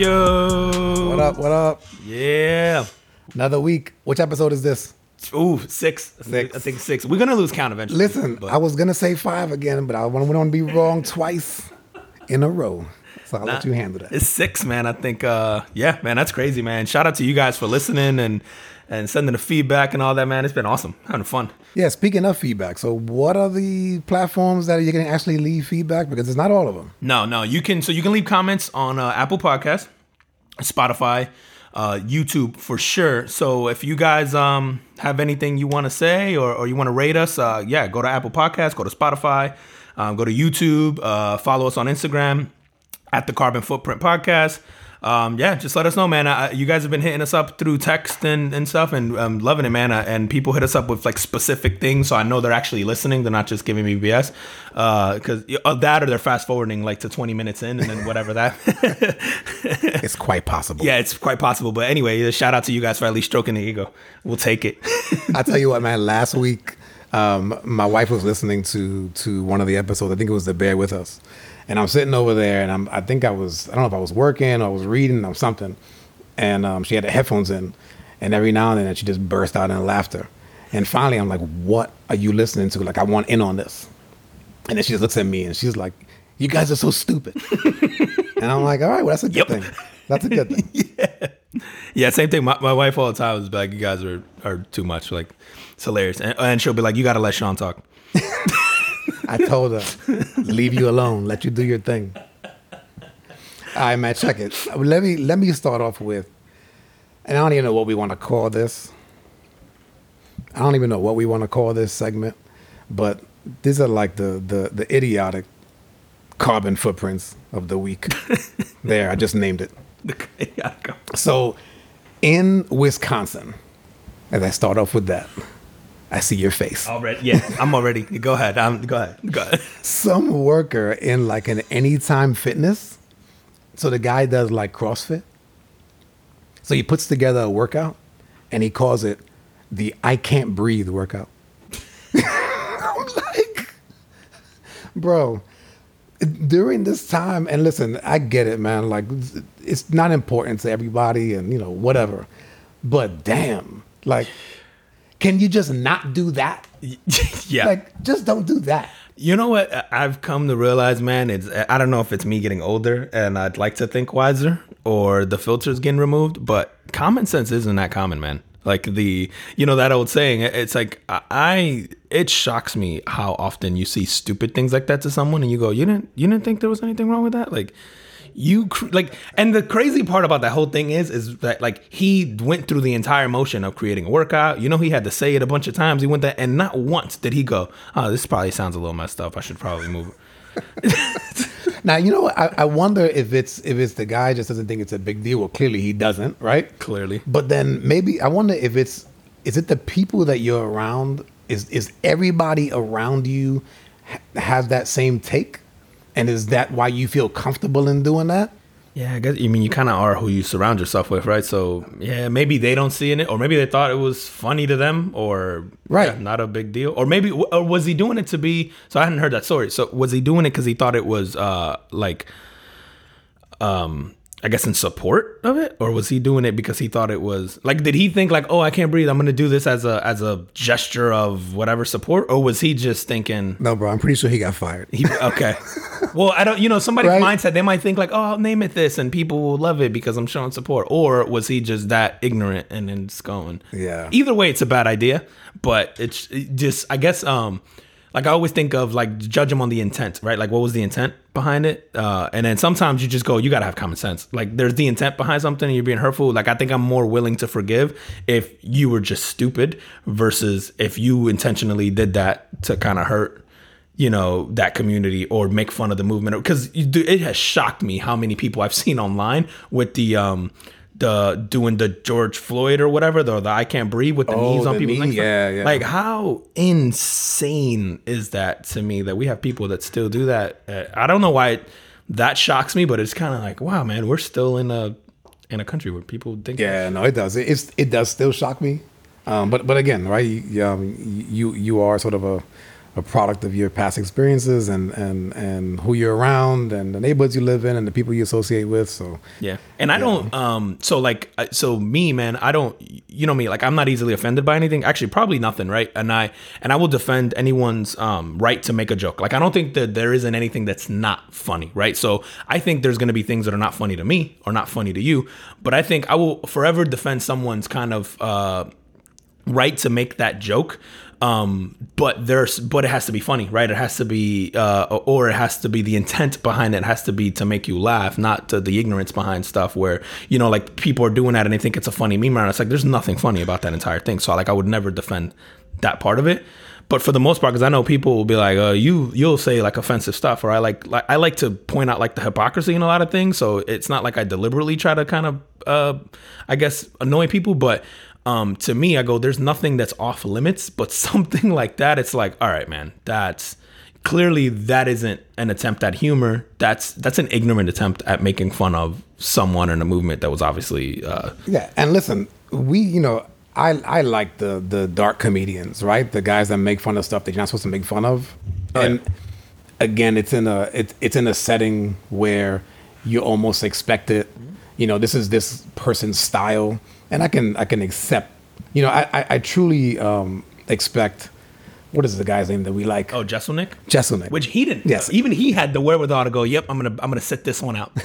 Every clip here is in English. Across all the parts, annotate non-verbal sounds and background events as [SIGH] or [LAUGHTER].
Yo. What up? What up? Yeah. Another week. Which episode is this? Ooh, six. Six. I think six. We're gonna lose count eventually. Listen, but- I was gonna say five again, but I want to be wrong twice in a row. So I'll let you handle that. It's six, man. I think. uh Yeah, man. That's crazy, man. Shout out to you guys for listening and and sending the feedback and all that, man. It's been awesome. Having fun. Yeah. Speaking of feedback, so what are the platforms that you can actually leave feedback? Because it's not all of them. No, no. You can so you can leave comments on uh, Apple Podcast, Spotify, uh, YouTube for sure. So if you guys um have anything you want to say or, or you want to rate us, uh, yeah, go to Apple Podcast, go to Spotify, um, go to YouTube, uh, follow us on Instagram at the Carbon Footprint Podcast. Um, yeah, just let us know, man. I, you guys have been hitting us up through text and, and stuff, and um, loving it, man. Uh, and people hit us up with like specific things, so I know they're actually listening. They're not just giving me BS, because uh, that or they're fast forwarding like to twenty minutes in, and then whatever that. [LAUGHS] It's quite possible. yeah, it's quite possible. But anyway, shout out to you guys for at least stroking the ego. We'll take it. [LAUGHS] I tell you what, man. Last week, um, my wife was listening to to one of the episodes. I think it was the Bear with Us, and I'm sitting over there, and I'm I think I was I don't know if I was working or I was reading or something, and um, she had the headphones in, and every now and then she just burst out in laughter, and finally I'm like, "What are you listening to? Like I want in on this," and then she just looks at me and she's like, "You guys are so stupid," [LAUGHS] and I'm like, "All right, well that's a good Yep. thing. That's a good thing." [LAUGHS] yeah, same thing. My, my wife all the time is like, "You guys are are too much." Like, it's hilarious, and, and she'll be like, "You got to let Sean talk." [LAUGHS] I told her, leave you alone, let you do your thing. All right, man, check it. Let me let me start off with, and I don't even know what we want to call this. I don't even know what we want to call this segment, but these are like the the the idiotic carbon footprints of the week. [LAUGHS] there, I just named it. [LAUGHS] So, in Wisconsin, as I start off with that, I see your face. Already, yeah, I'm already. Go ahead. Um, go ahead. Go ahead. some worker in like an anytime fitness. So the guy does like CrossFit. So he puts together a workout and he calls it the I can't breathe workout. [LAUGHS] I'm like, bro, during this time, and listen, I get it, man. Like, it's not important to everybody and, you know, whatever. But damn, like, can you just not do that? [LAUGHS] yeah. Like, just don't do that. You know what I've come to realize, man? It's I don't know if it's me getting older and I'd like to think wiser or the filters getting removed, but common sense isn't that common, man. Like the you know that old saying, it's like I it shocks me how often you see stupid things like that to someone and you go, "You didn't you didn't think there was anything wrong with that?" Like you cr- like and the crazy part about that whole thing is is that like he went through the entire motion of creating a workout you know he had to say it a bunch of times he went there and not once did he go oh this probably sounds a little messed up i should probably move [LAUGHS] Now you know what? I, I wonder if it's if it's the guy just doesn't think it's a big deal. Well, clearly he doesn't, right? clearly But then maybe I wonder if it's is it the people that you're around? Is is everybody around you ha- have that same take? And is that why you feel comfortable in doing that? yeah i guess i mean you kind of are who you surround yourself with right so yeah maybe they don't see in it or maybe they thought it was funny to them or Right. yeah, not a big deal or maybe or was he doing it to be so i hadn't heard that story so was he doing it because he thought it was uh like um I guess in support of it, or was he doing it because he thought it was like? Did he think like, oh, I can't breathe, I'm gonna do this as a as a gesture of whatever support, or was he just thinking? No, bro. I'm pretty sure he got fired. He, okay, [LAUGHS] well, I don't. You know, somebody's Right. mindset they might think like, oh, I'll name it this, and people will love it because I'm showing support, or was he just that ignorant and then just going? Yeah. Either way, it's a bad idea, but it's it just I guess um like I always think of like judge him on the intent, right? Like what was the intent behind it? Uh, and then sometimes you just go, you gotta have common sense. Like there's the intent behind something, and you're being hurtful. Like I think I'm more willing to forgive if you were just stupid versus if you intentionally did that to kind of hurt you know that community or make fun of the movement because it has shocked me how many people I've seen online with the um the doing the George Floyd or whatever the, the I can't breathe with the Oh, knees on the people's knee, yeah, yeah. Like how insane is that to me that we have people that still do that? Uh, I don't know why it, that shocks me, but it's kind of like wow, man, we're still in a in a country where people think Yeah, no, it does. It, it's it does still shock me. Um, but but again, right? You, um, you you are sort of a a product of your past experiences and and and who you're around and the neighborhoods you live in and the people you associate with. So Yeah. And I don't um so like so me man, I don't you know me like I'm not easily offended by anything. Actually probably nothing, right? And I and I will defend anyone's um right to make a joke. Like I don't think that there isn't anything that's not funny, right? So I think there's going to be things that are not funny to me or not funny to you, but I think I will forever defend someone's kind of uh right to make that joke um but there's but it has to be funny right? It has to be uh or it has to be the intent behind it has to be to make you laugh not to the ignorance behind stuff where you know like people are doing that and they think it's a funny meme and it's like there's nothing funny about that entire thing. So like i would never defend that part of it. But for the most part because i know people will be like uh you you'll say like offensive stuff or i like, like i like to point out like the hypocrisy in a lot of things. So it's not like i deliberately try to kind of uh i guess annoy people but um, to me, I go, there's nothing that's off limits, but [LAUGHS] something like that, it's like, all right, man, that's clearly that isn't an attempt at humor. That's that's an ignorant attempt at making fun of someone in a movement that was obviously uh, Yeah, and listen, we you know I I like the the dark comedians, right? The guys that make fun of stuff that you're not supposed to make fun of, Oh, and yeah. again, it's in a it, it's in a setting where you almost expect it. You know, this is this person's style, and I can I can accept. You know, I I, I truly um, expect. What is the guy's name that we like? oh Jeselnik, Jeselnik. which he didn't. Yes. even he had the wherewithal to go. Yep, I'm gonna I'm gonna sit this one out. [LAUGHS]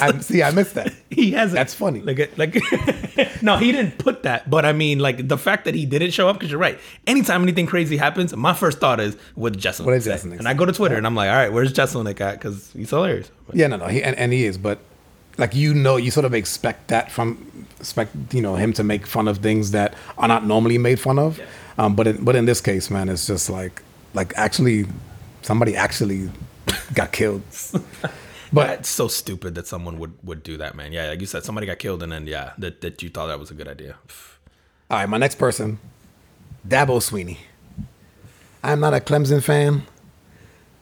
I, see, I missed that. [LAUGHS] he has That's funny. Like, like, [LAUGHS] no, he didn't put that. But I mean, like the fact that he didn't show up, because you're right. Anytime anything crazy happens, my first thought is what Jeselnik. What say? Jeselnik And I go to Twitter and I'm like, all right, where's Jeselnik at? Because he's hilarious. Yeah, no, no, he, and, and he is, but like you know, you sort of expect that from expect you know him to make fun of things that are not normally made fun of. Um, but in, but in this case, man, it's just like like actually somebody actually [LAUGHS] got killed. [LAUGHS] But it's so stupid that someone would would do that, man. Yeah, like you said, somebody got killed, and then yeah, that that you thought that was a good idea. All right, my next person, Dabo Swinney. I'm not a Clemson fan,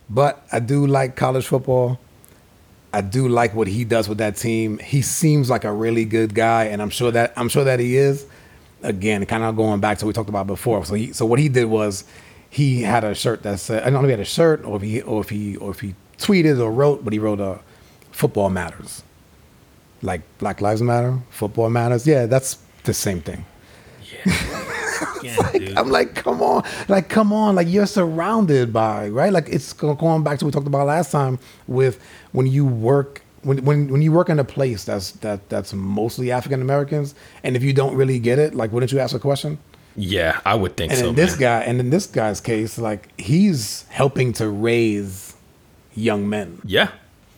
but I do like college football. I do like what he does with that team. He seems like a really good guy, and I'm sure that I'm sure that he is. Again, kind of going back to what we talked about before. So he, so what he did was he had a shirt that said I don't know if he had a shirt or if he or if he or if he tweeted or wrote, but he wrote uh, "Football matters," like Black Lives Matter, football matters. Yeah, that's the same thing. Yeah, [LAUGHS] Like. I'm like, come on, like, come on, like you're surrounded by, right? Like it's going back to what we talked about last time with when you work. When, when, when you work in a place that's that that's mostly African Americans, and if you don't really get it, like, wouldn't you ask a question? yeah, I would think And so. in this man. guy, and in this guy's case, like he's helping to raise young men. Yeah.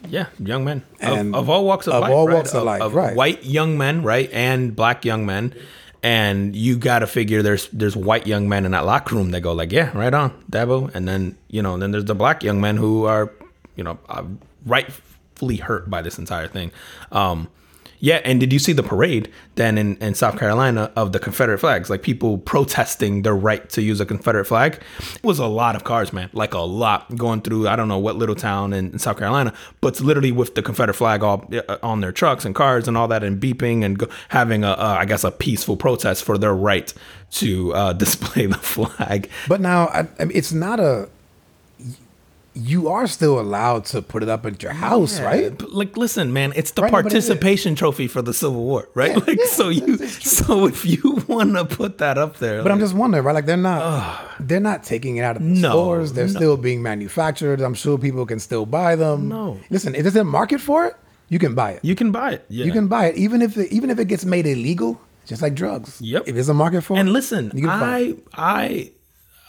Yeah, young men And of, of all walks of, of life, all right? walks of life, right. White young men, right, and black young men, and you got to figure there's there's white young men in that locker room that go like, yeah, right on, Dabo, and then you know, then there's the black young men who are, you know, uh, rightfully hurt by this entire thing. Um, yeah, and did you see the parade then in, in South Carolina of the Confederate flags? Like people protesting their right to use a Confederate flag. It was a lot of cars, man. Like a lot going through, I don't know what little town in, in South Carolina, but literally with the Confederate flag all uh, on their trucks and cars and all that and beeping and go, having a, a, I guess, a peaceful protest for their right to uh, [LAUGHS] display the flag. But now, I, I mean, it's not a. You are still allowed to put it up at your house, right? But, Like, listen, man, it's the Right, but it participation trophy for the Civil War, right? [LAUGHS] like, yeah, so you, so if you [LAUGHS] want to put that up there, But I'm just wondering, right? Like they're not, they're not taking it out of the No, stores. They're no. still being manufactured. I'm sure people can still buy them. No. listen, if there's a market for it, you can buy it. you can buy it. Yeah. You can buy it, even if it, even if it gets made illegal, just like drugs. Yep. If there's a market for it, And listen, you can find I,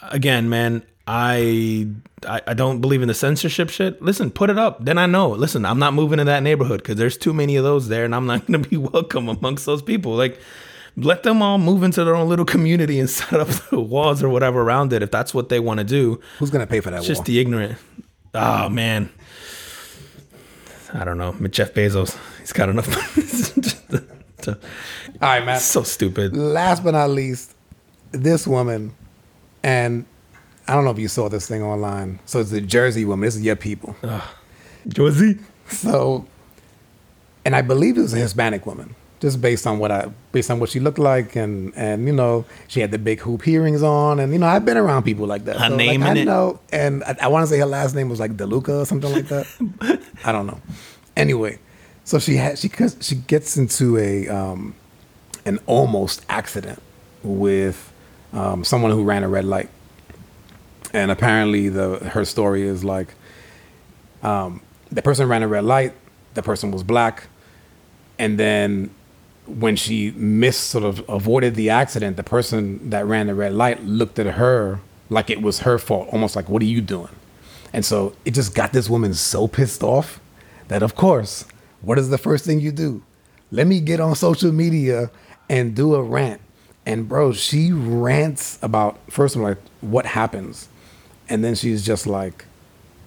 I, again, man, I, I, I don't believe in the censorship shit. Listen, put it up. Then I know. Listen, I'm not moving in that neighborhood because there's too many of those there, and I'm not [LAUGHS] going to be welcome amongst those people. Like, let them all move into their own little [LAUGHS] community and set up the walls or whatever around it if that's what they want to do. who's gonna pay for that It's wall? just the ignorant. Oh man, I don't know. Jeff Bezos, he's got enough. [LAUGHS] All right, man. so stupid. Last but not least, this woman, and I don't know if you saw this thing online. So it's a Jersey woman. This is your people. Jersey. So, and I believe it was a Hispanic woman. just based on what I based on what she looked like and and you know she had the big hoop earrings on and you know I've been around people like that. Her So, name like, in I it? know and I, I want to say her last name was like DeLuca or something like that. [LAUGHS] I don't know. Anyway, so she had she she gets into a um, an almost accident with um, someone who ran a red light, and apparently the her story is like um, the person ran a red light, the person was black, and then when she missed sort of avoided the accident, the person that ran the red light looked at her like it was her fault, almost like, "What are you doing?" And so it just got this woman so pissed off that, of course, what is the first thing you do? Let me get on social media and do a rant. And bro, she rants about first of all, like what happens, and then she's just like,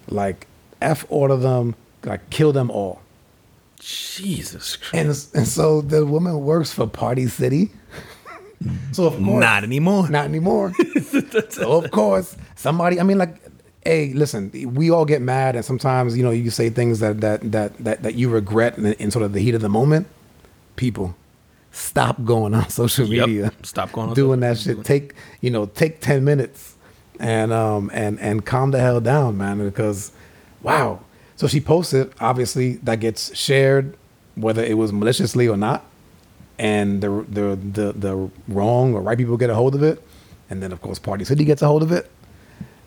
like f all of them, like kill them all. Jesus Christ. And and so the woman works for Party City. Mm. so of course, Not anymore. not anymore. so of course, somebody. I mean, like, hey, listen, we all get mad, and sometimes you know you say things that that that that, that you regret in, in sort of the heat of the moment. People, stop going on [LAUGHS] social Yep. media. Stop going on doing that shit. Take you know take ten minutes and um and and calm the hell down, man. Because wow. So she posted. Obviously, that gets shared, whether it was maliciously or not and the the the the wrong or right people get a hold of it, and then of course Party City gets a hold of it,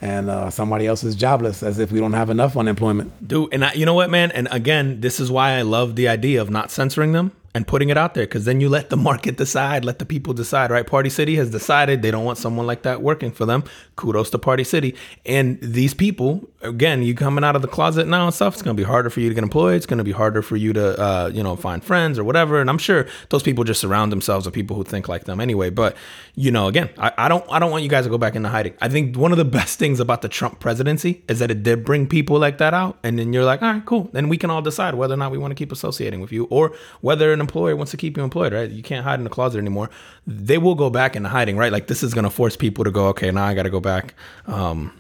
and uh, somebody else is jobless, as if we don't have enough unemployment. Dude, and I, you know what, man? And again, this is why I love the idea of not censoring them and putting it out there because then you let the [LAUGHS] market decide, let the people decide, right? Party City has decided they don't want someone like that working for them. Kudos to Party City. And these people, again, you coming out of the closet now and stuff, it's going to be harder for you to get employed. It's going to be harder for you to, uh, you know, find friends or whatever. And I'm sure those people just surround themselves with people who think like them anyway. But, you know, again, I, I don't, I don't want you guys to go back into hiding. I think one of the best things about the Trump presidency is that it did bring people like that out. And then you're like, all right, cool. Then we can all decide whether or not we want to keep associating with you or whether an employer wants to keep you employed, right? You can't hide in the closet anymore. They will go back into hiding, right? Like this is going to force people to go, okay, now I got to go back. Um,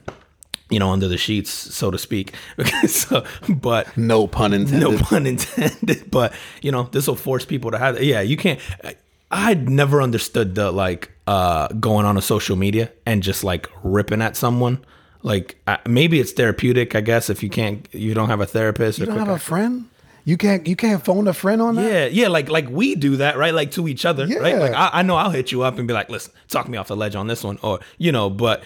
you know, under the sheets, so to speak. [LAUGHS] so, but No pun intended. no pun intended. [LAUGHS] But you know, this will force people to have. Yeah, you can't. I, I'd never understood the like uh going on a social media and just like ripping at someone. Like uh, maybe it's therapeutic, I guess, if you can't, you don't have a therapist. You or don't have a friend. You can't you can't phone a friend on that. yeah, yeah, like like we do that, right? Like to each other, right? Like I, I know I'll hit you up and be like, "Listen, talk me off the ledge on this one," or you know. But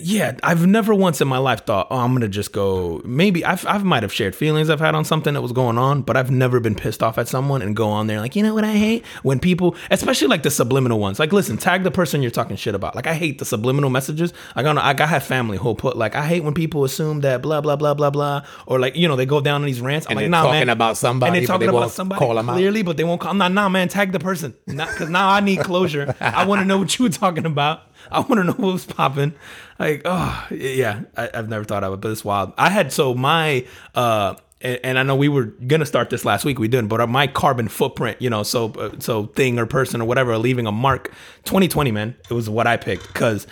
yeah, I've never once in my life thought, "Oh, I'm gonna just go." Maybe I've I might have shared feelings I've had on something that was going on, but I've never been pissed off at someone and go on there like, you know what I hate when people, especially like the subliminal ones. Like, listen, tag the person you're talking shit about. Like, I hate the subliminal messages. Like, I know I have family who'll put like, I hate when people assume that blah blah blah blah blah, or like you know they go down on these rants. I'm And like, nah, talking man. about somebody, and they're talking they about somebody call them 'em out. clearly, but they won't call. Nah, nah, man, tag the person. Because now I need closure. I want to know what you were talking about. [LAUGHS] I want to know what was popping. Like, oh yeah, I, I've never thought of it, but it's wild. I had so my uh. And and I know we were gonna start this last week. We didn't, but my carbon footprint, you know, so uh, so thing or person or whatever, leaving a mark. 2020, man, it was what I picked because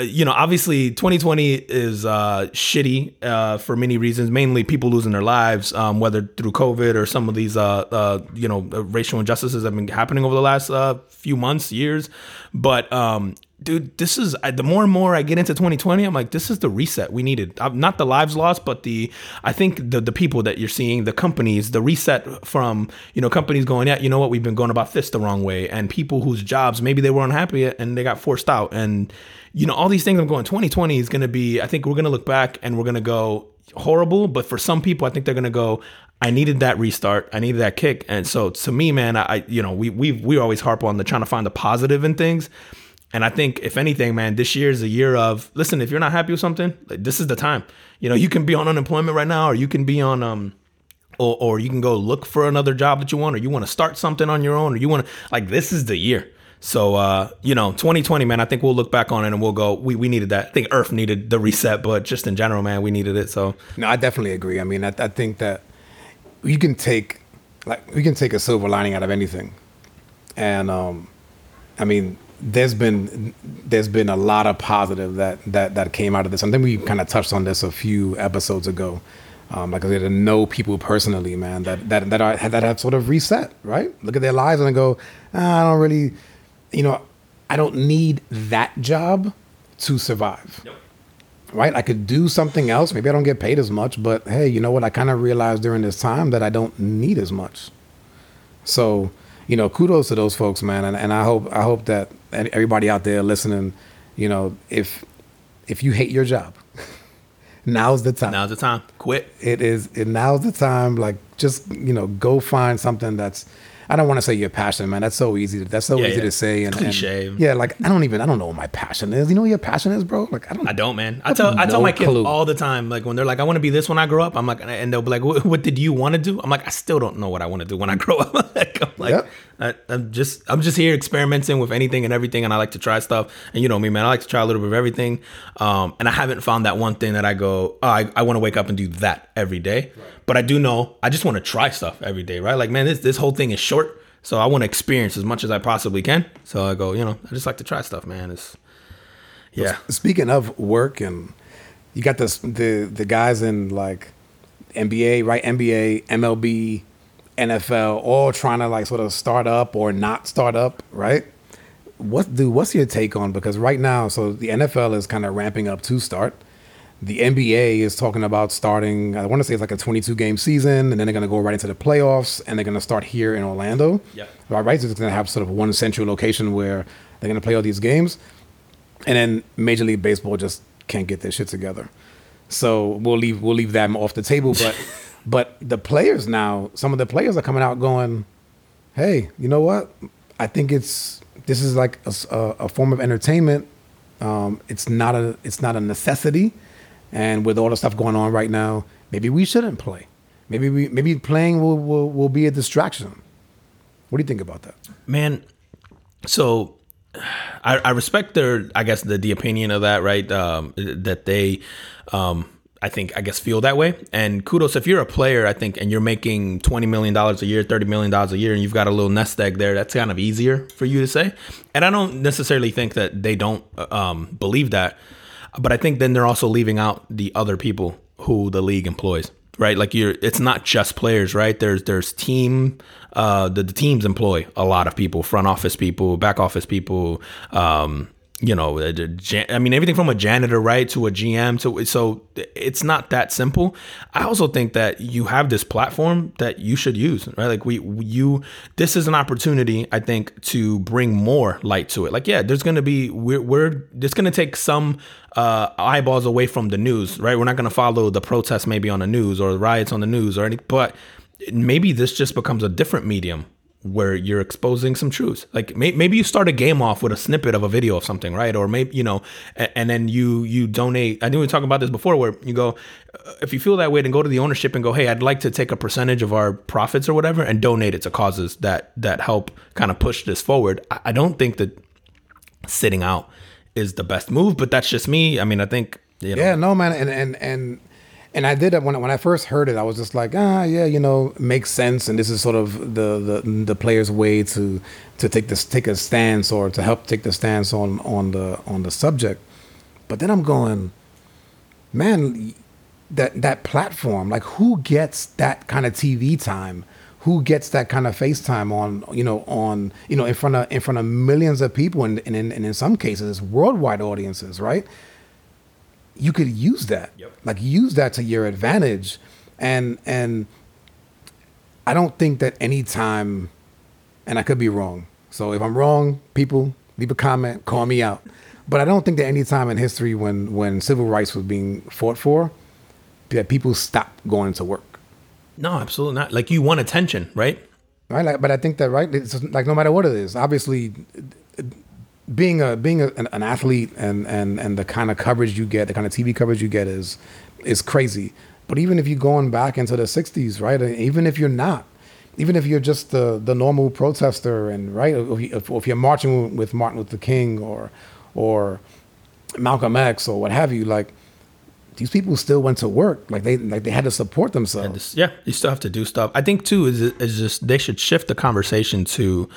uh, you know, obviously 2020 is uh, shitty uh, for many reasons, mainly people losing their lives, um, whether through COVID or some of these, uh, uh, you know, uh, racial injustices have been happening over the last uh, few months, years. But, um, dude, this is the more and more I get into 2020, I'm like, this is the reset we needed. Not the lives lost, but the, I think the, the people that you're seeing, the companies, the reset from, you know, companies going, yeah, you know what, we've been going about this the wrong way. And people whose jobs, maybe they were unhappy and they got forced out. And, you know, all these things I'm going 2020 is going to be, I think we're going to look back and we're going to go horrible. But for some people, I think they're going to go, I needed that restart. I needed that kick. And so to me, man, I- you know, we, we, we always harp on the trying to find the positive in things. And I think if anything, man, this year is a year of, listen, if you're not happy with something, like, this is the time, you know, you can be on unemployment right now, or you can be on, um, or, or you can go look for another job that you want, or you want to start something on your own, or you want to, like, this is the year. So, uh, you know, 2020, man, I think we'll look back on it and we'll go, we, we needed that. I think Earth needed the reset, but just in general, man, we needed it. So, No, I definitely agree. I mean, I, I think that you can take like we can take a silver lining out of anything, and um, I mean, there's been there's been a lot of positive that that that came out of this. I think we kind of touched on this a few episodes ago. Um, like I said, to know people personally, man, that that that are that have sort of reset, right? Look at their lives and go, ah, I don't really, you know, I don't need that job to survive. Right? I could do something else. Maybe I don't get paid as much, but hey, you know what? I kind of realized during this time that I don't need as much. So, you know, kudos to those folks, man. And, and I hope I hope that everybody out there listening, you know, if if you hate your job, [LAUGHS] now's the time. Now's the time. Quit. It is. It now's the time. Like, just you know, go find something that's I don't want to say you're passionate, man. That's so easy. That's so Yeah, easy yeah. to say. And, Cliche. and- yeah, like I don't even. I don't know what my passion is. You know what your passion is, bro? Like I don't. I don't, man. I have tell I tell my kids clue. all the time, like when they're like, "I want to be this when I grow up." I'm like, and they'll be like, "What, what did you want to do?" I'm like, "I still don't know what I want to do when I [LAUGHS] grow up." [LAUGHS] like, I'm like, Yep. I, I'm just I'm just here experimenting with anything and everything, and I like to try stuff. And you know me, man. I like to try a little bit of everything. Um, and I haven't found that one thing that I go, oh, I, I want to wake up and do that every day. But I do know I just want to try stuff every day, right? Like, man, this this whole thing is short. So I want to experience as much as I possibly can. So I go, you know, I just like to try stuff, man. It's yeah. Speaking of work, and you got this the the guys in like NBA, right? NBA, MLB, NFL, all trying to like sort of start up or not start up, right? What do what's your take on because right now, so the NFL is kind of ramping up to start. The NBA is talking about starting. I want to say it's like a 22 game season, and then they're going to go right into the playoffs, and they're going to start here in Orlando. Yep. Right, right. So it's going to have sort of one central location where they're going to play all these games, and then Major League Baseball just can't get their shit together. So we'll leave we'll leave them off the table. But [LAUGHS] but the players now, some of the players are coming out going, "Hey, you know what? I think it's this is like a form of entertainment. Um, it's not a it's not a necessity, and with all the stuff going on right now, maybe we shouldn't play. Maybe we maybe playing will will, will be a distraction. What do you think about that? man so I, I respect their i guess the, the opinion of that right um, that they um, i think i guess feel that way and kudos if you're a player i think and you're making 20 million dollars a year 30 million dollars a year and you've got a little nest egg there that's kind of easier for you to say and i don't necessarily think that they don't um, believe that but i think then they're also leaving out the other people who the league employs right? Like you're, it's not just players, right? There's there's team, uh, the, the teams employ a lot of people, front office people, back office people, um, you know, I mean everything from a janitor, right, to a GM. To so it's not that simple. I also think that you have this platform that you should use, right? Like we you, this is an opportunity, I think, to bring more light to it. Like yeah, there's gonna be we're we're it's gonna take some uh, eyeballs away from the news, right? We're not to follow the protests maybe on the news or the riots on the news or any, but maybe this just becomes a different medium where you're exposing some truths. Like may, maybe you start a game off with a snippet of a video of something, right? Or maybe you know, and, and then you you donate. I think we talked about this before, where you go, uh, if you feel that way, then go to the ownership and go, hey, I'd like to take a percentage of our profits or whatever and donate it to causes that that help kind of push this forward. I, I don't think that sitting out is the best move, but that's just me. I mean, I think you know, Yeah, no, man, and and and and I did when when I first heard it. I was just like, ah, yeah, you know, makes sense, and this is sort of the the the player's way to to take this take a stance or to help take the stance on on the on the subject. But then I'm going, man, that that platform, like, who gets that kind of TV time? Who gets that kind of FaceTime on, you know, on, you know, in front of in front of millions of people, and and in, and in some cases, worldwide audiences, right? You could use that Yep. like use that to your advantage and and i don't think that any time and i could be wrong so if i'm wrong people leave a comment call me out but i don't think that any time in history when when civil rights was being fought for that people stopped going to work no, absolutely not. Like you want attention, right? right like, but i think that right it's like no matter what it is obviously being a being a, an, an athlete and and and the kind of coverage you get the kind of tv coverage you get is is crazy. But even if you're going back into the 60s right even if you're not even if you're just the the normal protester and right if, if, you're marching with martin luther king or or malcolm x or what have you like these people still went to work. Like they like they had to support themselves. Yeah, you still have to do stuff. I think too is is just they should shift the conversation to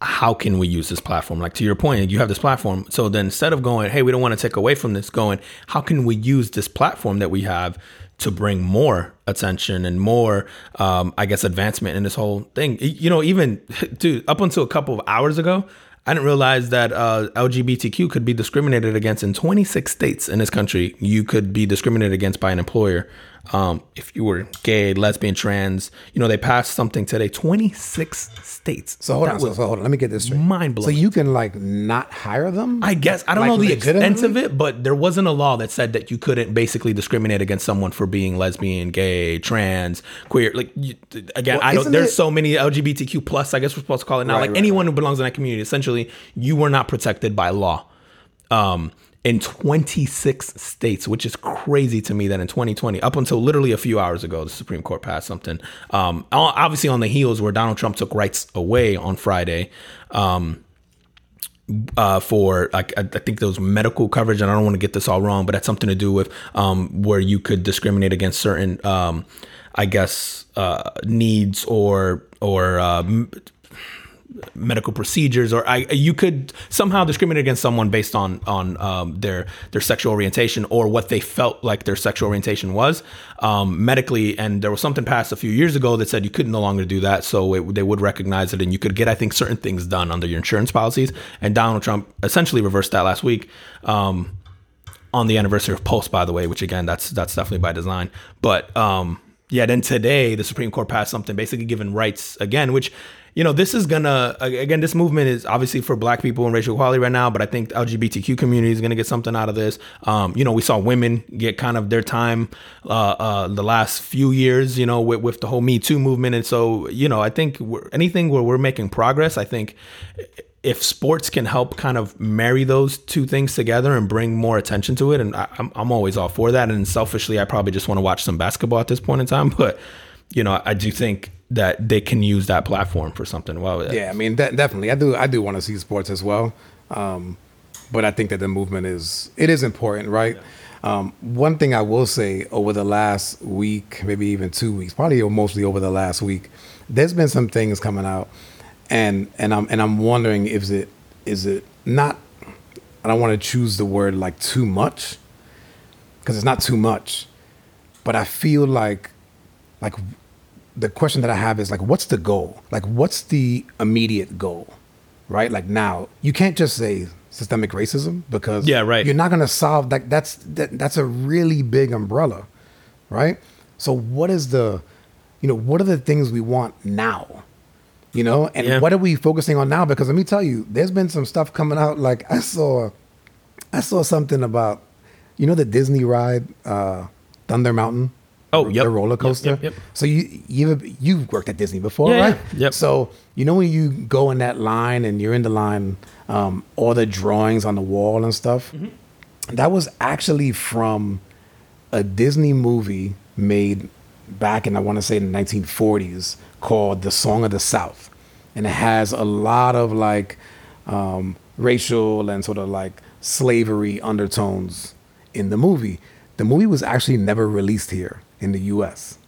how can we use this platform? Like to your point, you have this platform. So then instead of going, hey, we don't want to take away from this, going, how can we use this platform that we have to bring more attention and more, um, I guess, advancement in this whole thing. You know, even [LAUGHS] dude, up until a couple of hours ago, I didn't realize that uh, LGBTQ could be discriminated against in 26 states in this country. You could be discriminated against by an employer um, if you were gay, lesbian, trans. You know, they passed something today. 26 states. So hold That on, so, so hold on. Let me get this straight. mind-blowing. So you can like not hire them? I guess I don't Like, know the extent of it, but there wasn't a law that said that you couldn't basically discriminate against someone for being lesbian, gay, trans, queer. Like you, again, Well, I don't. There's it- so many LGBTQ plus. I guess we're supposed to call it now. Right, like right, anyone who belongs in that community, essentially, you were not protected by law. Um, in 26 states, which is crazy to me that in 2020, up until literally a few hours ago, the Supreme Court passed something. Um, obviously, on the heels where Donald Trump took rights away on Friday. Um, uh, for like I, think there was medical coverage, and I don't want to get this all wrong, but that's something to do with um, where you could discriminate against certain, um, I guess, uh, needs or or uh, medical procedures, or I you could somehow discriminate against someone based on on um, their their sexual orientation or what they felt like their sexual orientation was um, medically. And there was something passed a few years ago that said you could no longer do that, so it, they would recognize it, and you could get I think certain things done under your insurance policies. And Donald Trump essentially reversed that last week. Um, on the anniversary of Pulse, by the way, which again, that's that's definitely by design. But um, yeah, then today the Supreme Court passed something basically giving rights again, which you know this is gonna again this movement is obviously for Black people and racial equality right now, but I think the LGBTQ community is gonna get something out of this. Um, you know, we saw women get kind of their time uh, uh, the last few years, you know, with, with the whole Me Too movement, and so you know, I think anything where we're making progress, I think if sports can help kind of marry those two things together and bring more attention to it, and I, I'm, I'm always all for that. And selfishly, I probably just want to watch some basketball at this point in time. [LAUGHS] But you know, I do think that they can use that platform for something. Well, Yeah, I mean, de- definitely. I do. I do want to see sports as well, um, but I think that the movement is it is important, right? Um, one thing I will say over the last week, maybe even two weeks, probably mostly over the last week, there's been some things coming out, and and I'm and I'm wondering if it is it not. I don't want to choose the word like too much, because it's not too much, but I feel like like the question that I have is like, what's the goal? Like, what's the immediate goal? Right? Like now, you can't just say systemic racism because Yeah, right. You're not going to solve that. That's that, that's a really big umbrella, right? So, what is the, you know, what are the things we want now? You know, and Yeah. what are we focusing on now? Because let me tell you, there's been some stuff coming out. Like I saw, I saw something about, you know, the Disney ride, uh, Thunder Mountain. Oh, the yep. roller coaster. yep, yep. So you you you've worked at Disney before, Yeah, right? yeah. Yep. So you know when you go in that line and you're in the line, um, all the drawings on the wall and stuff. Mm-hmm. That was actually from a Disney movie made back in I want to say in the 1940s called The Song of the South, and it has a lot of like um, racial and sort of like slavery undertones in the movie. The movie was actually never released here in the U.S.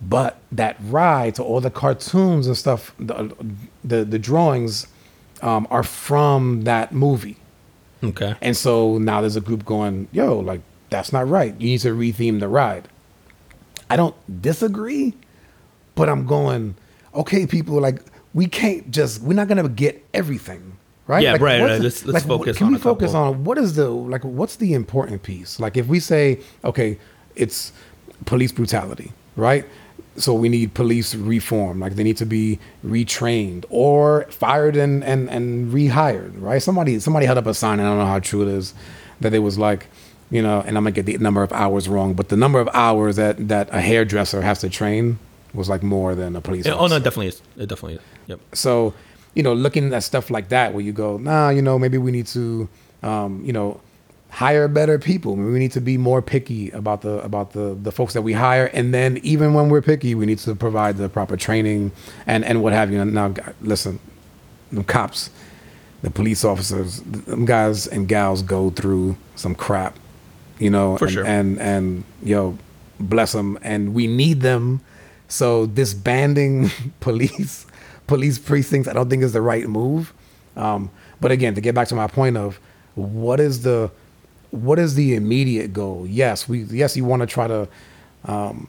But that ride to all the cartoons and stuff, the the, the drawings um, are from that movie. Okay. And so now there's a group going, yo, like, that's not right. You need to retheme the ride. I don't disagree, but I'm going, okay, people, like, we can't just, we're not going to get everything, right? Yeah, like, right, right. the- Let's- let's like, focus Can on we focus couple. on what is the, like, what's the important piece? Like, if we say, okay, it's police brutality, right? So we need police reform, like they need to be retrained or fired and, and, and rehired, right? Somebody somebody held up a sign, and I don't know how true it is, that it was like, you know, and I'm gonna get the number of hours wrong, but the number of hours that, that a hairdresser has to train was like more than a police Yeah, oh no, it definitely is. It definitely is. Yep. So, you know, looking at stuff like that, where you go, nah, you know, maybe we need to, um, you know, hire better people. We need to be more picky about the about the the folks that we hire, and then even when we're picky, we need to provide the proper training and and what have you. And now, listen, the cops, the police officers, them guys and gals go through some crap, you know, For and, sure. and and yo, bless them, and we need them. So disbanding [LAUGHS] police police precincts, I don't think is the right move. Um, but again, to get back to my point of what is the what is the immediate goal? Yes, we yes you want to try to um,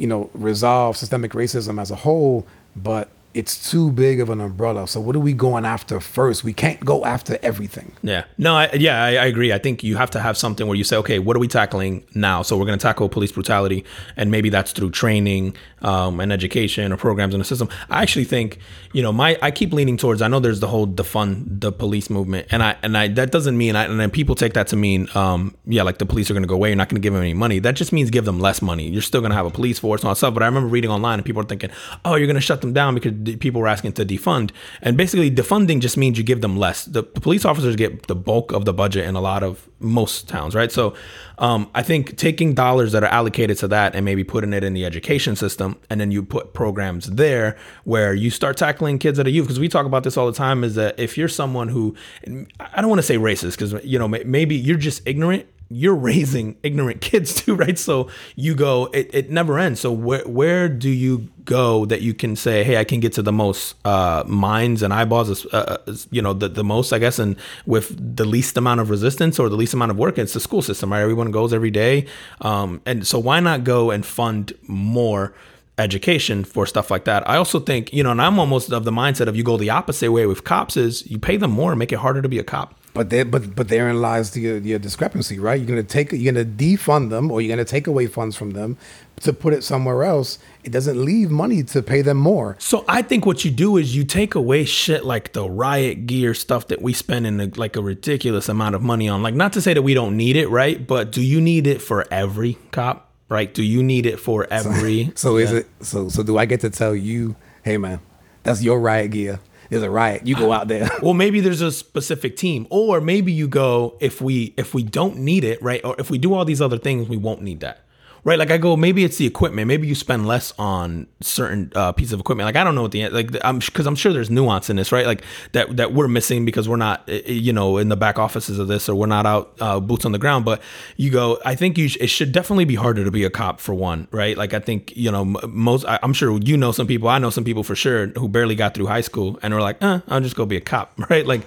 you know, resolve systemic racism as a whole, but it's too big of an umbrella. So what are we going after first? We can't go after everything. Yeah. No, I, yeah, I, I, agree. I think you have to have something where you say, okay, what are we tackling now? So we're going to tackle police brutality, and maybe that's through training um, and education or programs in the system. I actually think, you know, my I keep leaning towards. I know there's the whole defund the police movement, and I and I that doesn't mean, I, and then people take that to mean, um, yeah, like the police are going to go away. You're not going to give them any money. That just means give them less money. You're still going to have a police force and all that stuff. But I remember reading online, and people are thinking, oh, you're going to shut them down because people were asking to defund. And basically, defunding just means you give them less. The, the police officers get the bulk of the budget in a lot of most towns, right? So um, I think taking dollars that are allocated to that and maybe putting it in the education system, and then you put programs there where you start tackling kids at a youth. Because we talk about this all the time is that if you're someone who, I don't want to say racist, because, you know, maybe you're just ignorant you're [LAUGHS] raising ignorant kids too, right? So you go, it, it never ends. So where where do you go that you can say, hey, I can get to the most uh, minds and eyeballs, uh, uh you know, the, the most, I guess, and with the least amount of resistance or the least amount of work? It's the school system, right? Everyone goes every day, um, and so why not go and fund more? education for stuff like that. I also think, you know, and I'm almost of the mindset of you go the opposite way with cops is you pay them more make it harder to be a cop. But there, but but therein lies the your discrepancy, right? You're gonna take you're gonna defund them, or you're gonna take away funds from them to put it somewhere else. It doesn't leave money to pay them more. So I think what you do is you take away shit like the riot gear stuff that we spend in a, like a ridiculous amount of money on. Like not to say that we don't need it, right? But do you need it for every cop? Right? Do you need it for every? [LAUGHS] So, so yeah. is it? So so do I get to tell you, hey man, that's your riot gear? There's a riot, you go out there. [LAUGHS] well, maybe there's a specific team, or maybe you go if we if we don't need it, right? Or if we do all these other things, we won't need that right? Like I go, maybe it's the equipment. Maybe you spend less on certain uh, pieces of equipment. Like I don't know what the like. I'm because I'm sure there's nuance in this, right? Like that that we're missing because we're not, you know, in the back offices of this, or we're not out uh, boots on the ground. But you go, I think you sh- it should definitely be harder to be a cop for one, right? Like I think you know most. I, am sure you know some people. I know some people for sure who barely got through high school and are like, eh, I'll just go be a cop, [LAUGHS] right? Like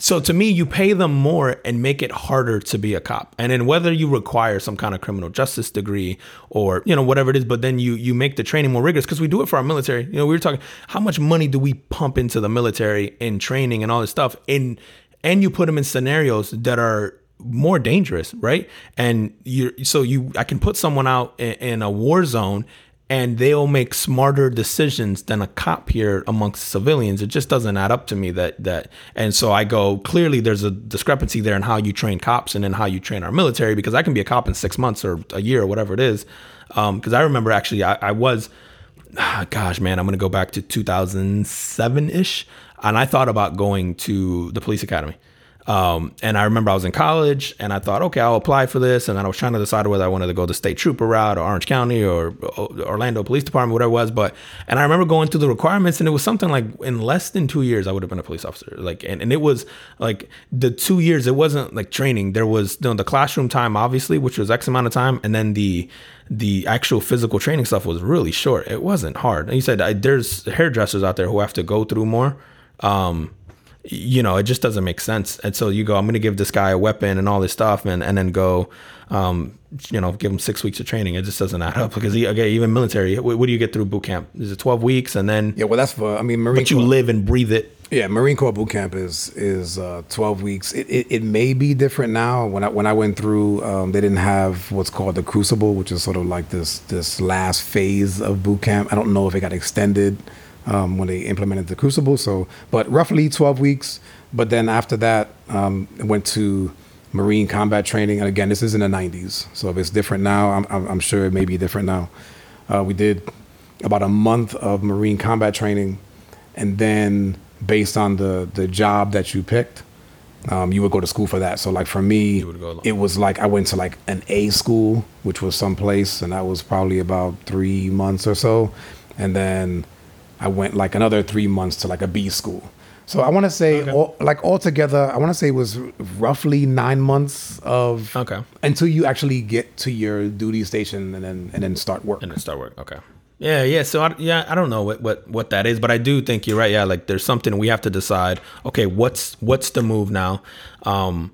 so to me, you pay them more and make it harder to be a cop. And then whether you require some kind of criminal justice degree or you know whatever it is, but then you you make the training more rigorous because we do it for our military. You know, we were talking how much money do we pump into the military in training and all this stuff, and and you put them in scenarios that are more dangerous, right? And you so you I can put someone out in, in a war zone and they'll make smarter decisions than a cop here amongst civilians. It just doesn't add up to me that that. And so I go clearly there's a discrepancy there in how you train cops and in how you train our military because I can be a cop in six months or a year or whatever it is. Because um, I remember actually I, I was, ah, gosh man, I'm gonna go back to 2007 ish, and I thought about going to the police academy. Um, and I remember I was in college and I thought, okay, I'll apply for this. And then I was trying to decide whether I wanted to go the state trooper route or Orange County or, Orlando Police Department, whatever it was. But, and I remember going through the requirements and it was something like in less than two years, I would have been a police officer. Like, and, and it was like the two years, it wasn't like training. There was you know, the classroom time, obviously, which was X amount of time. And then the, the actual physical training stuff was really short. It wasn't hard. And you said I, there's hairdressers out there who have to go through more. Um, you know, it just doesn't make sense. And so you go, I'm going to give this guy a weapon and all this stuff, and and then go, um, you know, give him six weeks of training. It just doesn't add up because he, okay, even military. What, what, do you get through boot camp? Is it 12 weeks and then? Yeah, well, that's for I mean, Marine. But you Corps, live and breathe it. Yeah, Marine Corps boot camp is is uh, 12 weeks. It, it, it may be different now. When I when I went through, um, they didn't have what's called the Crucible, which is sort of like this this last phase of boot camp. I don't know if it got extended um, when they implemented the Crucible. So, but roughly 12 weeks. But then after that, um, went to Marine combat training. And again, this is in the 90s. So if it's different now, I'm, I'm sure it may be different now. Uh, we did about a month of Marine combat training. And then based on the, the job that you picked, um, you would go to school for that. So like for me, it was like I went to like an A school, which was someplace, and that was probably about three months or so. And then I went like another three months to like a B school. So I want to say, okay. all, like altogether, I want to say it was roughly nine months of okay until you actually get to your duty station and then and then start work. And then start work. Okay. Yeah, yeah. So I, yeah, I don't know what, what what that is, but I do think you're right. Yeah, like there's something we have to decide. Okay, what's what's the move now, um,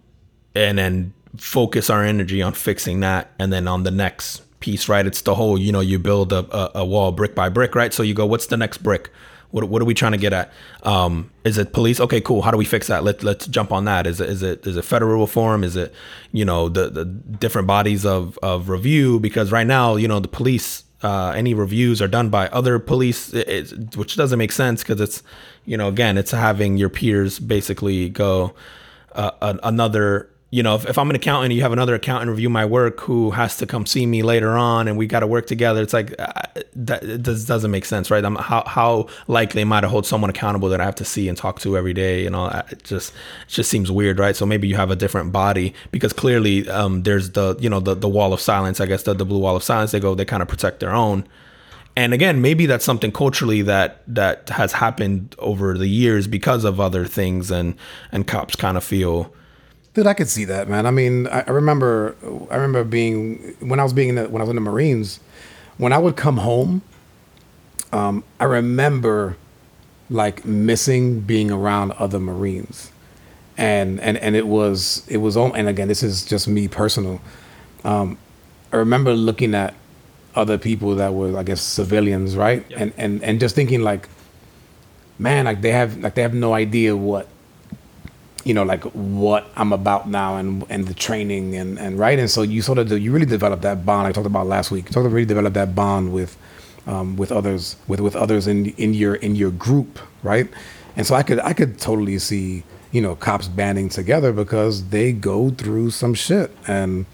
and then focus our energy on fixing that, and then on the next piece, right? It's the whole, you know, you build a, a, a wall brick by brick, right? So you go, what's the next brick? What, what are we trying to get at? Um, is it police? Okay, cool. How do we fix that? Let, let's jump on that. Is it, is it, is it federal reform? Is it, you know, the, the different bodies of, of review? Because right now, you know, the police, uh, any reviews are done by other police, it, it, which doesn't make sense because it's, you know, again, it's having your peers basically go uh, another you know, if, if I'm an accountant and you have another accountant review my work who has to come see me later on and we got to work together, it's like uh, that it does, doesn't make sense, right? I'm, how how likely am I to hold someone accountable that I have to see and talk to every day and all that? It just it just seems weird, right? So maybe you have a different body because clearly um, there's the you know the the wall of silence, I guess the the blue wall of silence. They go they kind of protect their own. And again, maybe that's something culturally that that has happened over the years because of other things, and and cops kind of feel Dude, I could see that, man. I mean, I, I remember, I remember being when I was being in the, when I was in the Marines, when I would come home, um, I remember like missing being around other Marines, and and and it was it was and again this is just me personal. Um, I remember looking at other people that were I guess civilians, right, and and and just thinking like, man, like they have like they have no idea what you know like what I'm about now and and the training and and right? And so you sort of do, you really develop that bond I talked about last week you sort of really develop that bond with um, with others with with others in in your in your group right? And so I could I could totally see you know cops banding together because they go through some shit. And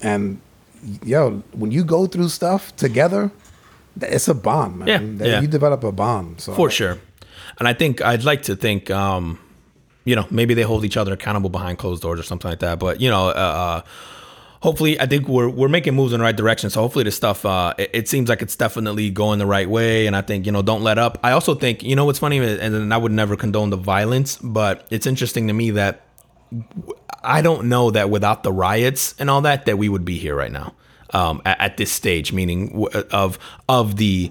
and yo when you go through stuff together it's a bond man. Yeah, yeah. you develop a bond so for sure. And I think I'd like to think um you know, maybe they hold each other accountable behind closed doors or something like that. But you know, uh, uh, hopefully, I think we're we're making moves in the right direction. So hopefully, this stuff uh, it, it, seems like it's definitely going the right way. And I think you know, don't let up. I also think you know what's funny, and I would never condone the violence, but it's interesting to me that I don't know that without the riots and all that, that we would be here right now. Um, at, at, this stage, meaning of of the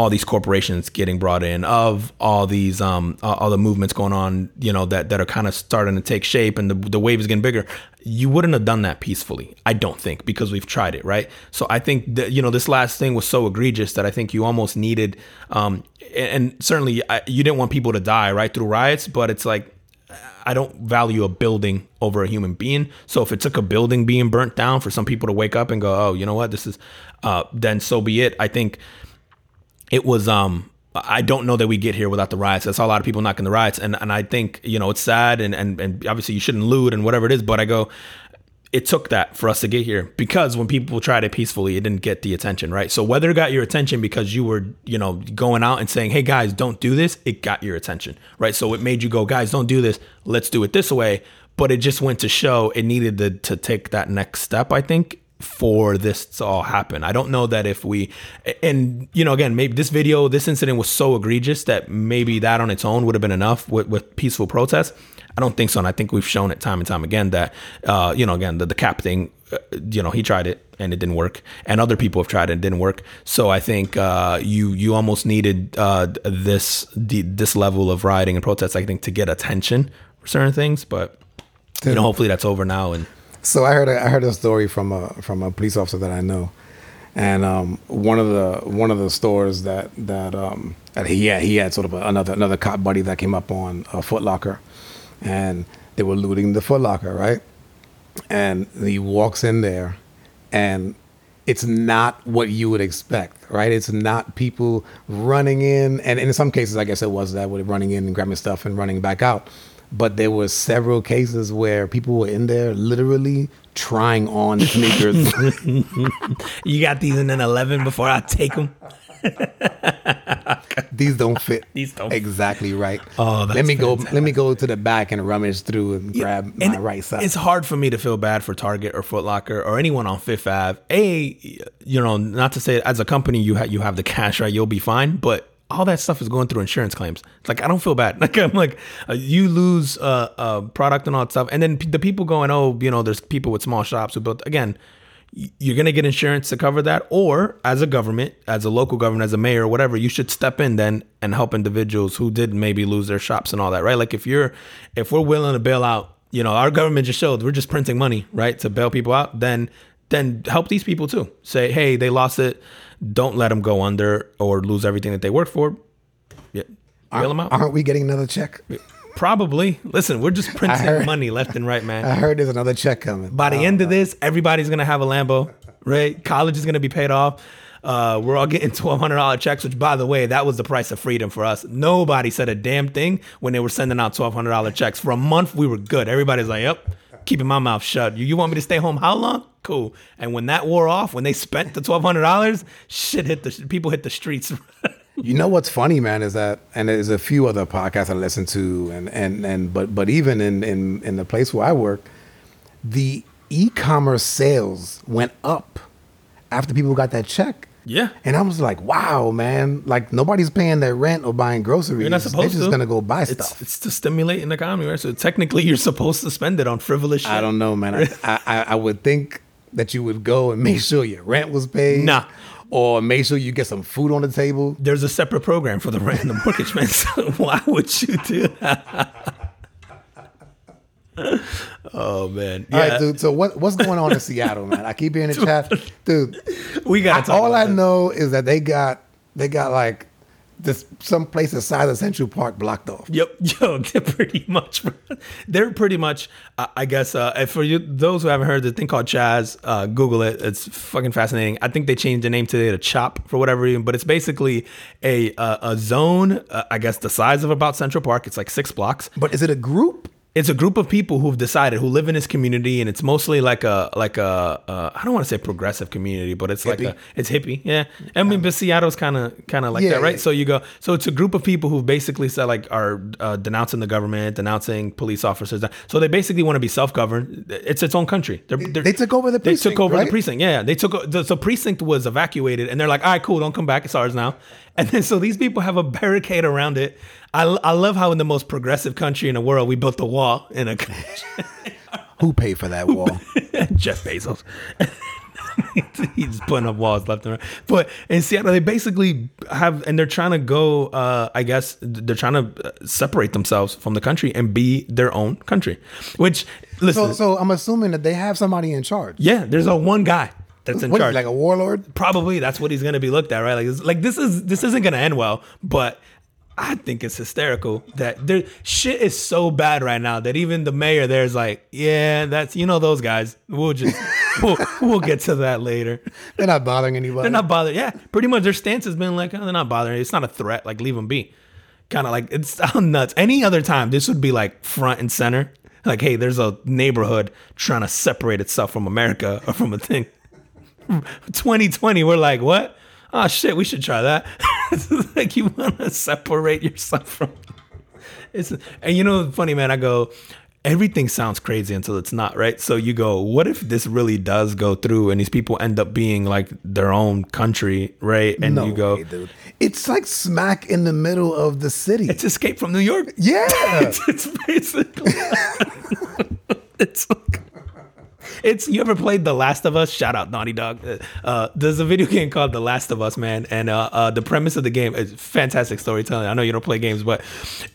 all these corporations getting brought in, of all these um all the movements going on, you know, that that are kind of starting to take shape and the the wave is getting bigger. You wouldn't have done that peacefully, I don't think, because we've tried it, right? So I think that you know this last thing was so egregious that I think you almost needed, um, and certainly I, you didn't want people to die right through riots, but it's like I don't value a building over a human being. So if it took a building being burnt down for some people to wake up and go, oh, you know what, this is, uh, then so be it. I think it was um I don't know that we get here without the riots. I saw a lot of people knocking the riots, and and I think you know it's sad, and and and obviously you shouldn't loot and whatever it is. But I go, it took that for us to get here because when people tried it peacefully, it didn't get the attention, right? So whether it got your attention because you were you know going out and saying, hey guys, don't do this, it got your attention, right? So it made you go, guys, don't do this. Let's do it this way. But it just went to show it needed to, to take that next step, I think, for this to all happen. I don't know that if we and you know again maybe this video this incident was so egregious that maybe that on its own would have been enough with, with peaceful protests. I don't think so, and I think we've shown it time and time again that uh, you know again the the cap thing, uh, you know he tried it and it didn't work, and other people have tried it and it didn't work. So I think uh, you you almost needed uh, this the, this level of rioting and protests I think to get attention for certain things, but you know hopefully that's over now and so I heard a, I heard a story from a from a police officer that I know, and um, one of the one of the stores that that um, that he had he had sort of a, another another cop buddy that came up on a Foot Locker, and they were looting the Foot Locker, right? And he walks in there, and it's not what you would expect, right? It's not people running in, and in some cases, I guess it was that with running in and grabbing stuff and running back out but there were several cases where people were in there literally trying on [LAUGHS] sneakers. you got these in an 11 before I take them. [LAUGHS] these don't fit. These don't exactly right. Oh, let me fantastic. go. Let me go to the back and rummage through and yeah, grab and my right side. It's hard for me to feel bad for Target or Foot Locker or anyone on Fifth Ave. A, you know, not to say as a company you have you have the cash right, you'll be fine. But all that stuff is going through insurance claims. It's like I don't feel bad. [LAUGHS] Like I'm like uh, you lose uh, a product and all that stuff, and then p- the people going, oh, you know, there's people with small shops who built. Again, you're gonna get insurance to cover that, or as a government, as a local government, as a mayor, or whatever, you should step in then and help individuals who did maybe lose their shops and all that, right? Like if you're if we're willing to bail out, you know, our government just showed we're just printing money, right, to bail people out, then then help these people too. Say, hey, they lost it. Don't let them go under or lose everything that they work for. Yeah, bail them out. Aren't we getting another check? Probably. Listen, we're just [LAUGHS] printing heard- money left and right, man. I heard there's another check coming. By the end of this, everybody's gonna have a Lambo, right? College is gonna be paid off. Uh, we're all getting [LAUGHS] twelve hundred dollar checks, which, by the way, that was the price of freedom for us. Nobody said a damn thing when they were sending out twelve hundred dollar checks for a month. We were good. Everybody's like, "Yep, keeping my mouth shut." You, you want me to stay home? How long? Cool. And when that wore off, when they spent the twelve hundred dollars, shit hit the people hit the streets. [LAUGHS] You know what's funny, man, is that, and there's a few other podcasts I listen to, and and and but but even in in in the place where I work, the e-commerce sales went up after people got that check. Yeah. And I was like, wow, man, like nobody's paying their rent or buying groceries. You're not supposed They're just to. gonna go buy it's, stuff. It's to stimulate an economy, right? So technically, you're supposed to spend it on frivolous shit. I don't know, man. I, I I would think that you would go and make sure your rent was paid. Nah. Or make sure you get some food on the table. there's a separate program for the rent and the mortgage, man. [LAUGHS] So why would you do that? [LAUGHS] [LAUGHS] oh man, All yeah, right, dude. So what what's going on in Seattle, man? I keep hearing the [LAUGHS] chat, dude. we got I- all I know is that they got they got like this some place inside of Central Park blocked off. Yep, [LAUGHS] yo, they're pretty much, they're pretty much. Uh, I guess uh, for you, those who haven't heard the thing called Chaz, uh, Google it. It's fucking fascinating. I think they changed the name today to Chop for whatever reason, but it's basically a uh, a zone. Uh, I guess the size of about Central Park. It's like six blocks. But is it a group? It's a group of people who've decided who live in this community and it's mostly like a like a uh, I don't want to say progressive community but it's like a it's hippie yeah. I mean but Seattle's kind of kind of like Yeah, that right? yeah. so you go so it's a group of people who basically said like are uh, denouncing the government denouncing police officers so they basically want to be self-governed. It's its own country. They're, they're, They took over the precinct, they took over right? the precinct yeah they took the so precinct was evacuated and they're like all right cool don't come back it's ours now. And then so these people have a barricade around it I, I love how in the most progressive country in the world we built a wall in a Who paid for that wall? [LAUGHS] Jeff Bezos. [LAUGHS] He's putting up walls left and right. But in Seattle, they basically have, and they're trying to go. Uh, I guess they're trying to uh, separate themselves from the country and be their own country. Which, listen, so so I'm assuming that they have somebody in charge. yeah, there's a one guy that's in What is charge. he, like a warlord? Probably that's what he's gonna be looked at, right? Like, like this is this isn't gonna end well, but. I think it's hysterical that there shit is so bad right now that even the mayor there's like, yeah, that's you know those guys. We'll just [LAUGHS] we'll, we'll get to that later. They're not bothering anybody. They're not bothered. Yeah, pretty much their stance has been like, oh, they're not bothering. It's not a threat. Like leave them be. Kind of like it's [LAUGHS] sound nuts. Any other time, this would be like front and center. Like, hey, there's a neighborhood trying to separate itself from America or from a thing. [LAUGHS] 2020, we're like, what? Oh shit, we should try that. It's [LAUGHS] like you want to separate yourself from. [LAUGHS] It's and you know, funny man. I go, everything sounds crazy until it's not, right? So you go, what if this really does go through and these people end up being like their own country, right? And no you go, way, dude. It's like smack in the middle of the city. it's Escape from New York. yeah. it's, [LAUGHS] it's basically it's like it's you ever played The Last of Us? Shout out Naughty Dog. Uh, Uh, there's a video [LAUGHS] game called The Last of Us, man, and uh, uh, the premise of the game is fantastic storytelling. I know you don't play games, but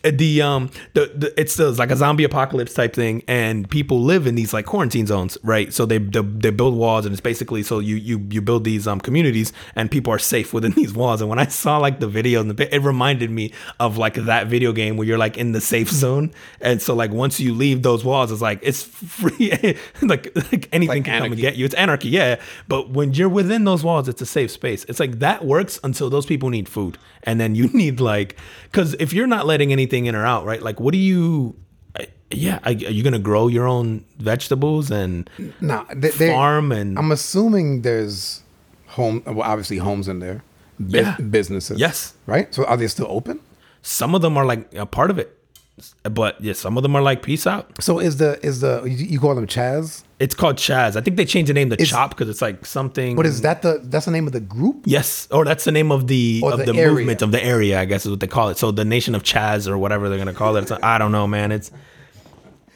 the um the, the it's, it's like a zombie apocalypse type thing, and people live in these like quarantine zones, right? So they they, they build walls, and it's basically so you you you build these um communities, and people are safe within [LAUGHS] these walls. And when I saw like the video, it reminded me of like that video game where you're like in the safe zone, and so like once you leave those walls, it's like it's [LAUGHS] free, like [LAUGHS] like anything Like can come and get you. It's anarchy, yeah. But when you're within those walls, it's a safe space. It's like that works until those people need food, and then you [LAUGHS] need like, because if you're not letting anything in or out, right? Like, what do you? Yeah, are you gonna grow your own vegetables and Nah, they, farm and I'm assuming there's home. Well, obviously homes in there. Bu- Yeah. Businesses. Yes. Right. So are they still open? some of them are like a part of it, but yeah, some of them are like peace out. So is the is the you, you call them Chaz? It's called Chaz. I think they changed the name to Is- Chop because it's like something. But is that the that's the name of the group? Yes, or that's the name of the Or of the the, movement of the area. I guess is what they call it. So the nation of Chaz or whatever they're gonna call it. It's, I don't know, man. It's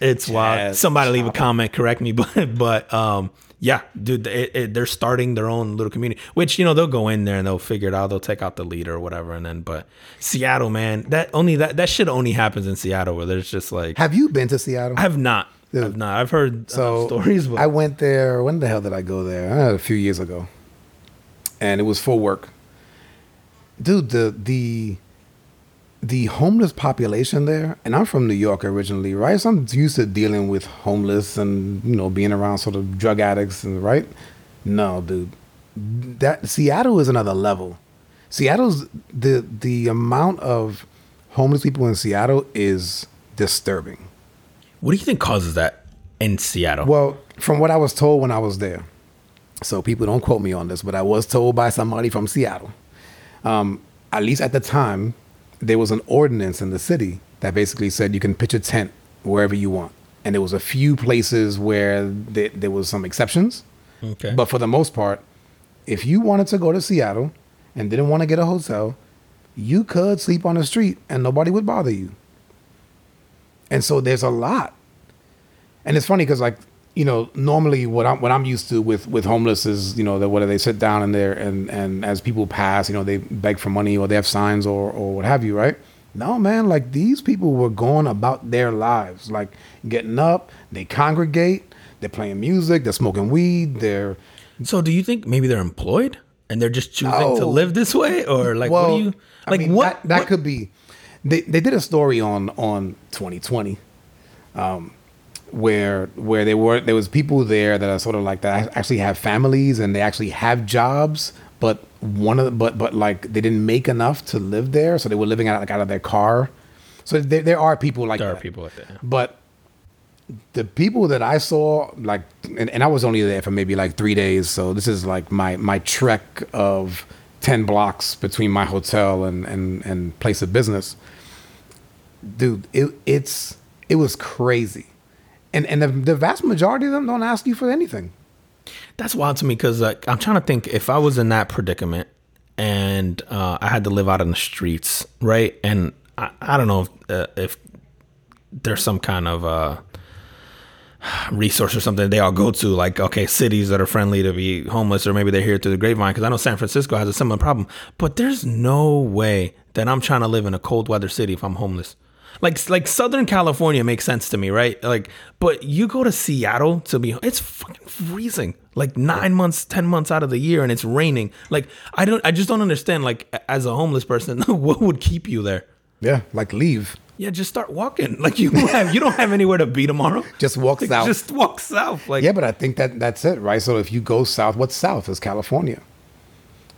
it's wild. Chaz, Somebody leave a comment, correct me, [LAUGHS] but but um yeah, dude, it, it, they're starting their own little community. Which you know they'll go in there and they'll figure it out. They'll take out the leader or whatever, and then but Seattle, man, that only that that shit only happens in Seattle where there's just like Have you been to Seattle? I have not. Dude, I've heard so uh, stories, but I went there. When the hell did I go there? Uh, a few years ago, and it was for work. Dude, the the the homeless population there, and I'm from New York originally, right? So I'm used to dealing with homeless and you know being around sort of drug addicts and right. No, dude, that Seattle is another level. Seattle's the the amount of homeless people in Seattle is disturbing. What do you think causes that in Seattle? Well, from what I was told when I was there, so people don't quote me on this, but I was told by somebody from Seattle. Um, at least at the time, there was an ordinance in the city that basically said you can pitch a tent wherever you want, and there was a few places where there, there was some exceptions. okay, But for the most part, if you wanted to go to Seattle and didn't want to get a hotel, you could sleep on the street and nobody would bother you. And so there's a lot. And it's funny because like, you know, normally what I'm what I'm used to with with homeless is, you know, that whether they sit down in there and and as people pass, you know, they beg for money or they have signs or or what have you, right? No, man, like these people were going about their lives, like getting up, they congregate, they're playing music, they're smoking weed, they're so do you think maybe they're employed and they're just choosing to live this way, or like what do you I like? mean, what that, that what- could be. They they did a story on on 2020, um, where where they were there was people there that are sort of like that actually have families and they actually have jobs, but one of the, but but like they didn't make enough to live there, so they were living out like out of their car. So there there are people like there are people like that. But the people that I saw, like, and, and I was only there for maybe like three days, so this is like my my trek of ten blocks between my hotel and and and place of business. Dude, it it's it was crazy, and and the, the vast majority of them don't ask you for anything. That's wild to me because like I'm trying to think if I was in that predicament and uh, I had to live out in the streets, right? And I, I don't know if, uh, if there's some kind of uh, resource or something they all go to, like okay, cities that are friendly to be homeless, or maybe they're here through the grapevine. Because I know San Francisco has a similar problem, but there's no way that I'm trying to live in a cold weather city if I'm homeless. Like like Southern California makes sense to me, right? Like, but you go to Seattle to be it's fucking freezing. Like nine months, ten months out of the year, and it's raining. Like I don't, I just don't understand. Like as a homeless person, [LAUGHS] what would keep you there? Yeah, like leave. Yeah, just start walking. [LAUGHS] Like you have, you don't have anywhere to be tomorrow. Just walk Like, south. Just walk south. Like Yeah, but I think that that's it, right? So if you go south, what's south is California.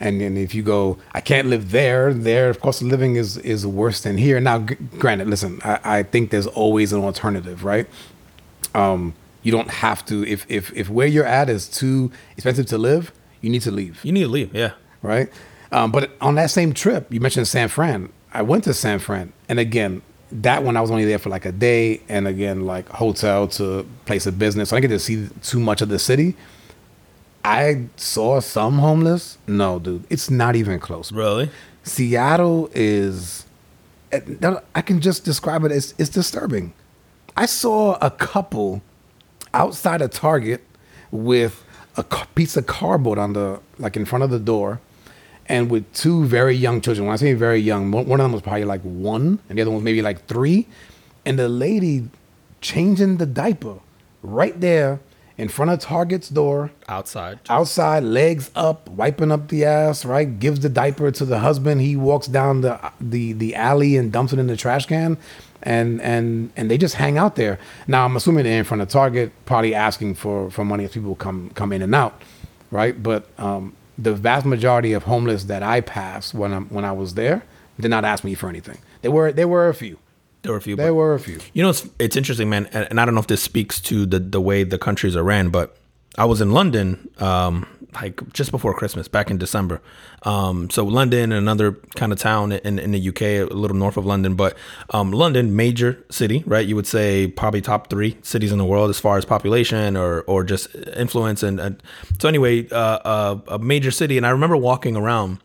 And then if you go, I can't live there. There, of course, living is is worse than here. Now, g- granted, listen, I, I think there's always an alternative, right? Um, you don't have to. If if if where you're at is too expensive to live, you need to leave, you need to leave. Yeah. right? Um, but on that same trip, you mentioned San Fran. I went to San Fran, and again, that one I was only there for like a day, and again, like hotel to place of business. So I didn't get to see too much of the city. I saw some homeless. No, dude, it's not even close. Really? Seattle is, eh, I can just describe it as it's disturbing. I saw a couple outside of Target with a piece of cardboard on the like in front of the door, and with two very young children. When I say very young, one of them was probably like one, and the other one was maybe like three, and the lady changing the diaper right there in front of Target's door Outside. outside, legs up, wiping up the ass, right? Gives the diaper to the husband. He walks down the the the alley and dumps it in the trash can, and and and they just hang out there. Now I'm assuming they're in front of Target, probably asking for for money as people come come in and out, right? But um, the vast majority of homeless that I passed when I when I was there did not ask me for anything. There were there were a few. There were a few. There were a few. You know, it's it's interesting, man, and, and I don't know if this speaks to the the way the countries are ran, but I was in London, um, like just before Christmas, back in December. Um, so London, another kind of town in in the UK, a little north of London, but um, London, major city, right? You would say probably top three cities in the world as far as population or or just influence, and, and so anyway, uh, uh, a major city, and I remember walking around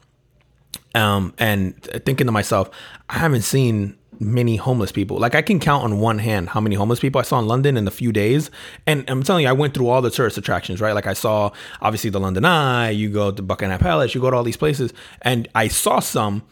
um, and thinking to myself, I haven't seen many homeless people. Like I can count on one hand how many homeless people I saw in London in a few days. And I'm telling you, I went through all the tourist attractions, right? Like I saw obviously the London Eye, you go to Buckingham Palace, you go to all these places, and I saw some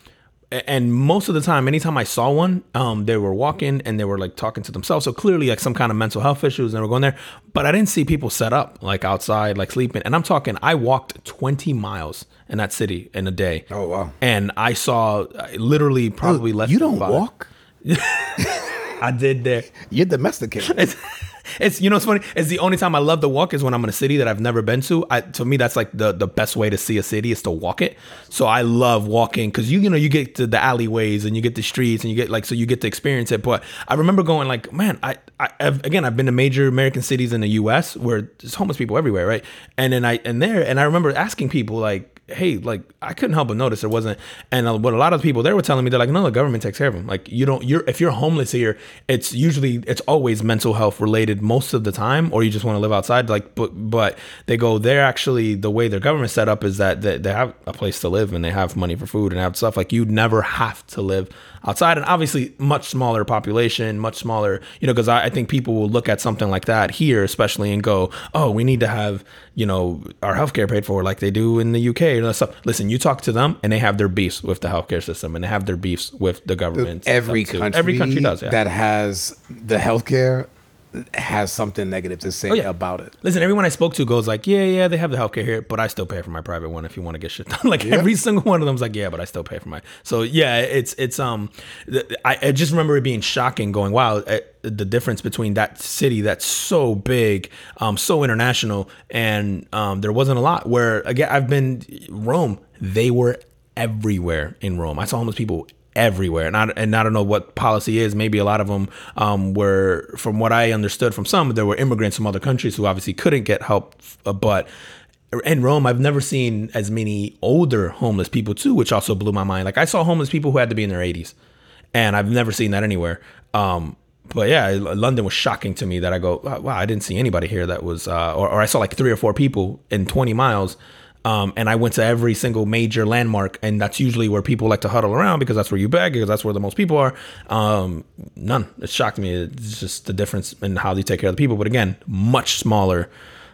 And most of the time, anytime I saw one, um, they were walking and they were like talking to themselves. So clearly, like some kind of mental health issues, and they were going there. But I didn't see people set up like outside, like sleeping. And I'm talking, I walked 20 miles in that city in a day. Oh, wow. And I saw uh, literally probably less. you don't walk. I did there. You're domesticated. It's, it's you know it's funny. It's the only time I love to walk is when I'm in a city that I've never been to. I, to me, that's like the the best way to see a city is to walk it. So I love walking because you you know you get to the alleyways and you get the streets and you get like so you get to experience it. But I remember going like, man, I, I I've, again I've been to major American cities in the U.S. where there's homeless people everywhere, right? And then I and there and I remember asking people like hey, like I couldn't help but notice there wasn't. And what a lot of people there were telling me, they're like, no, the government takes care of them. Like you don't, you're if you're homeless here, it's usually it's always mental health related most of the time, or you just want to live outside. Like, but but they go, they're actually the way their government set up is that they, they have a place to live and they have money for food and have stuff. Like you'd never have to live outside, and obviously much smaller population, much smaller, you know, because I, I think people will look at something like that here, especially, and go, oh, we need to have you know our healthcare paid for like they do in the UK and stuff. Listen, you talk to them and they have their beefs with the healthcare system and they have their beefs with the government. Every country, every country does yeah. that has the healthcare has something negative to say Oh, yeah. about it. Listen, everyone I spoke to goes like, yeah, yeah, they have the healthcare here, but I still pay for my private one if you want to get shit done. [LAUGHS] like every single one of them's like, yeah, but I still pay for my. So yeah, it's it's um, I, I just remember it being shocking, going, wow, eh, the difference between that city that's so big, um, so international, and um, there wasn't a lot. Where again, I've been Rome, they were everywhere in Rome. I saw homeless people everywhere. And I, and I don't know what policy is. Maybe a lot of them um, were from what I understood from some there were immigrants from other countries who obviously couldn't get help uh, but in Rome I've never seen as many older homeless people too which also blew my mind. Like I saw homeless people who had to be in their 80s and I've never seen that anywhere. Um, but yeah, London was shocking to me that I go, wow, I didn't see anybody here that was, uh, or, or I saw like three or four people in 20 miles. Um, and I went to every single major landmark, and that's usually where people like to huddle around because that's where you beg, because that's where the most people are. Um, none. It shocked me. It's just the difference in how they take care of the people. But again, much smaller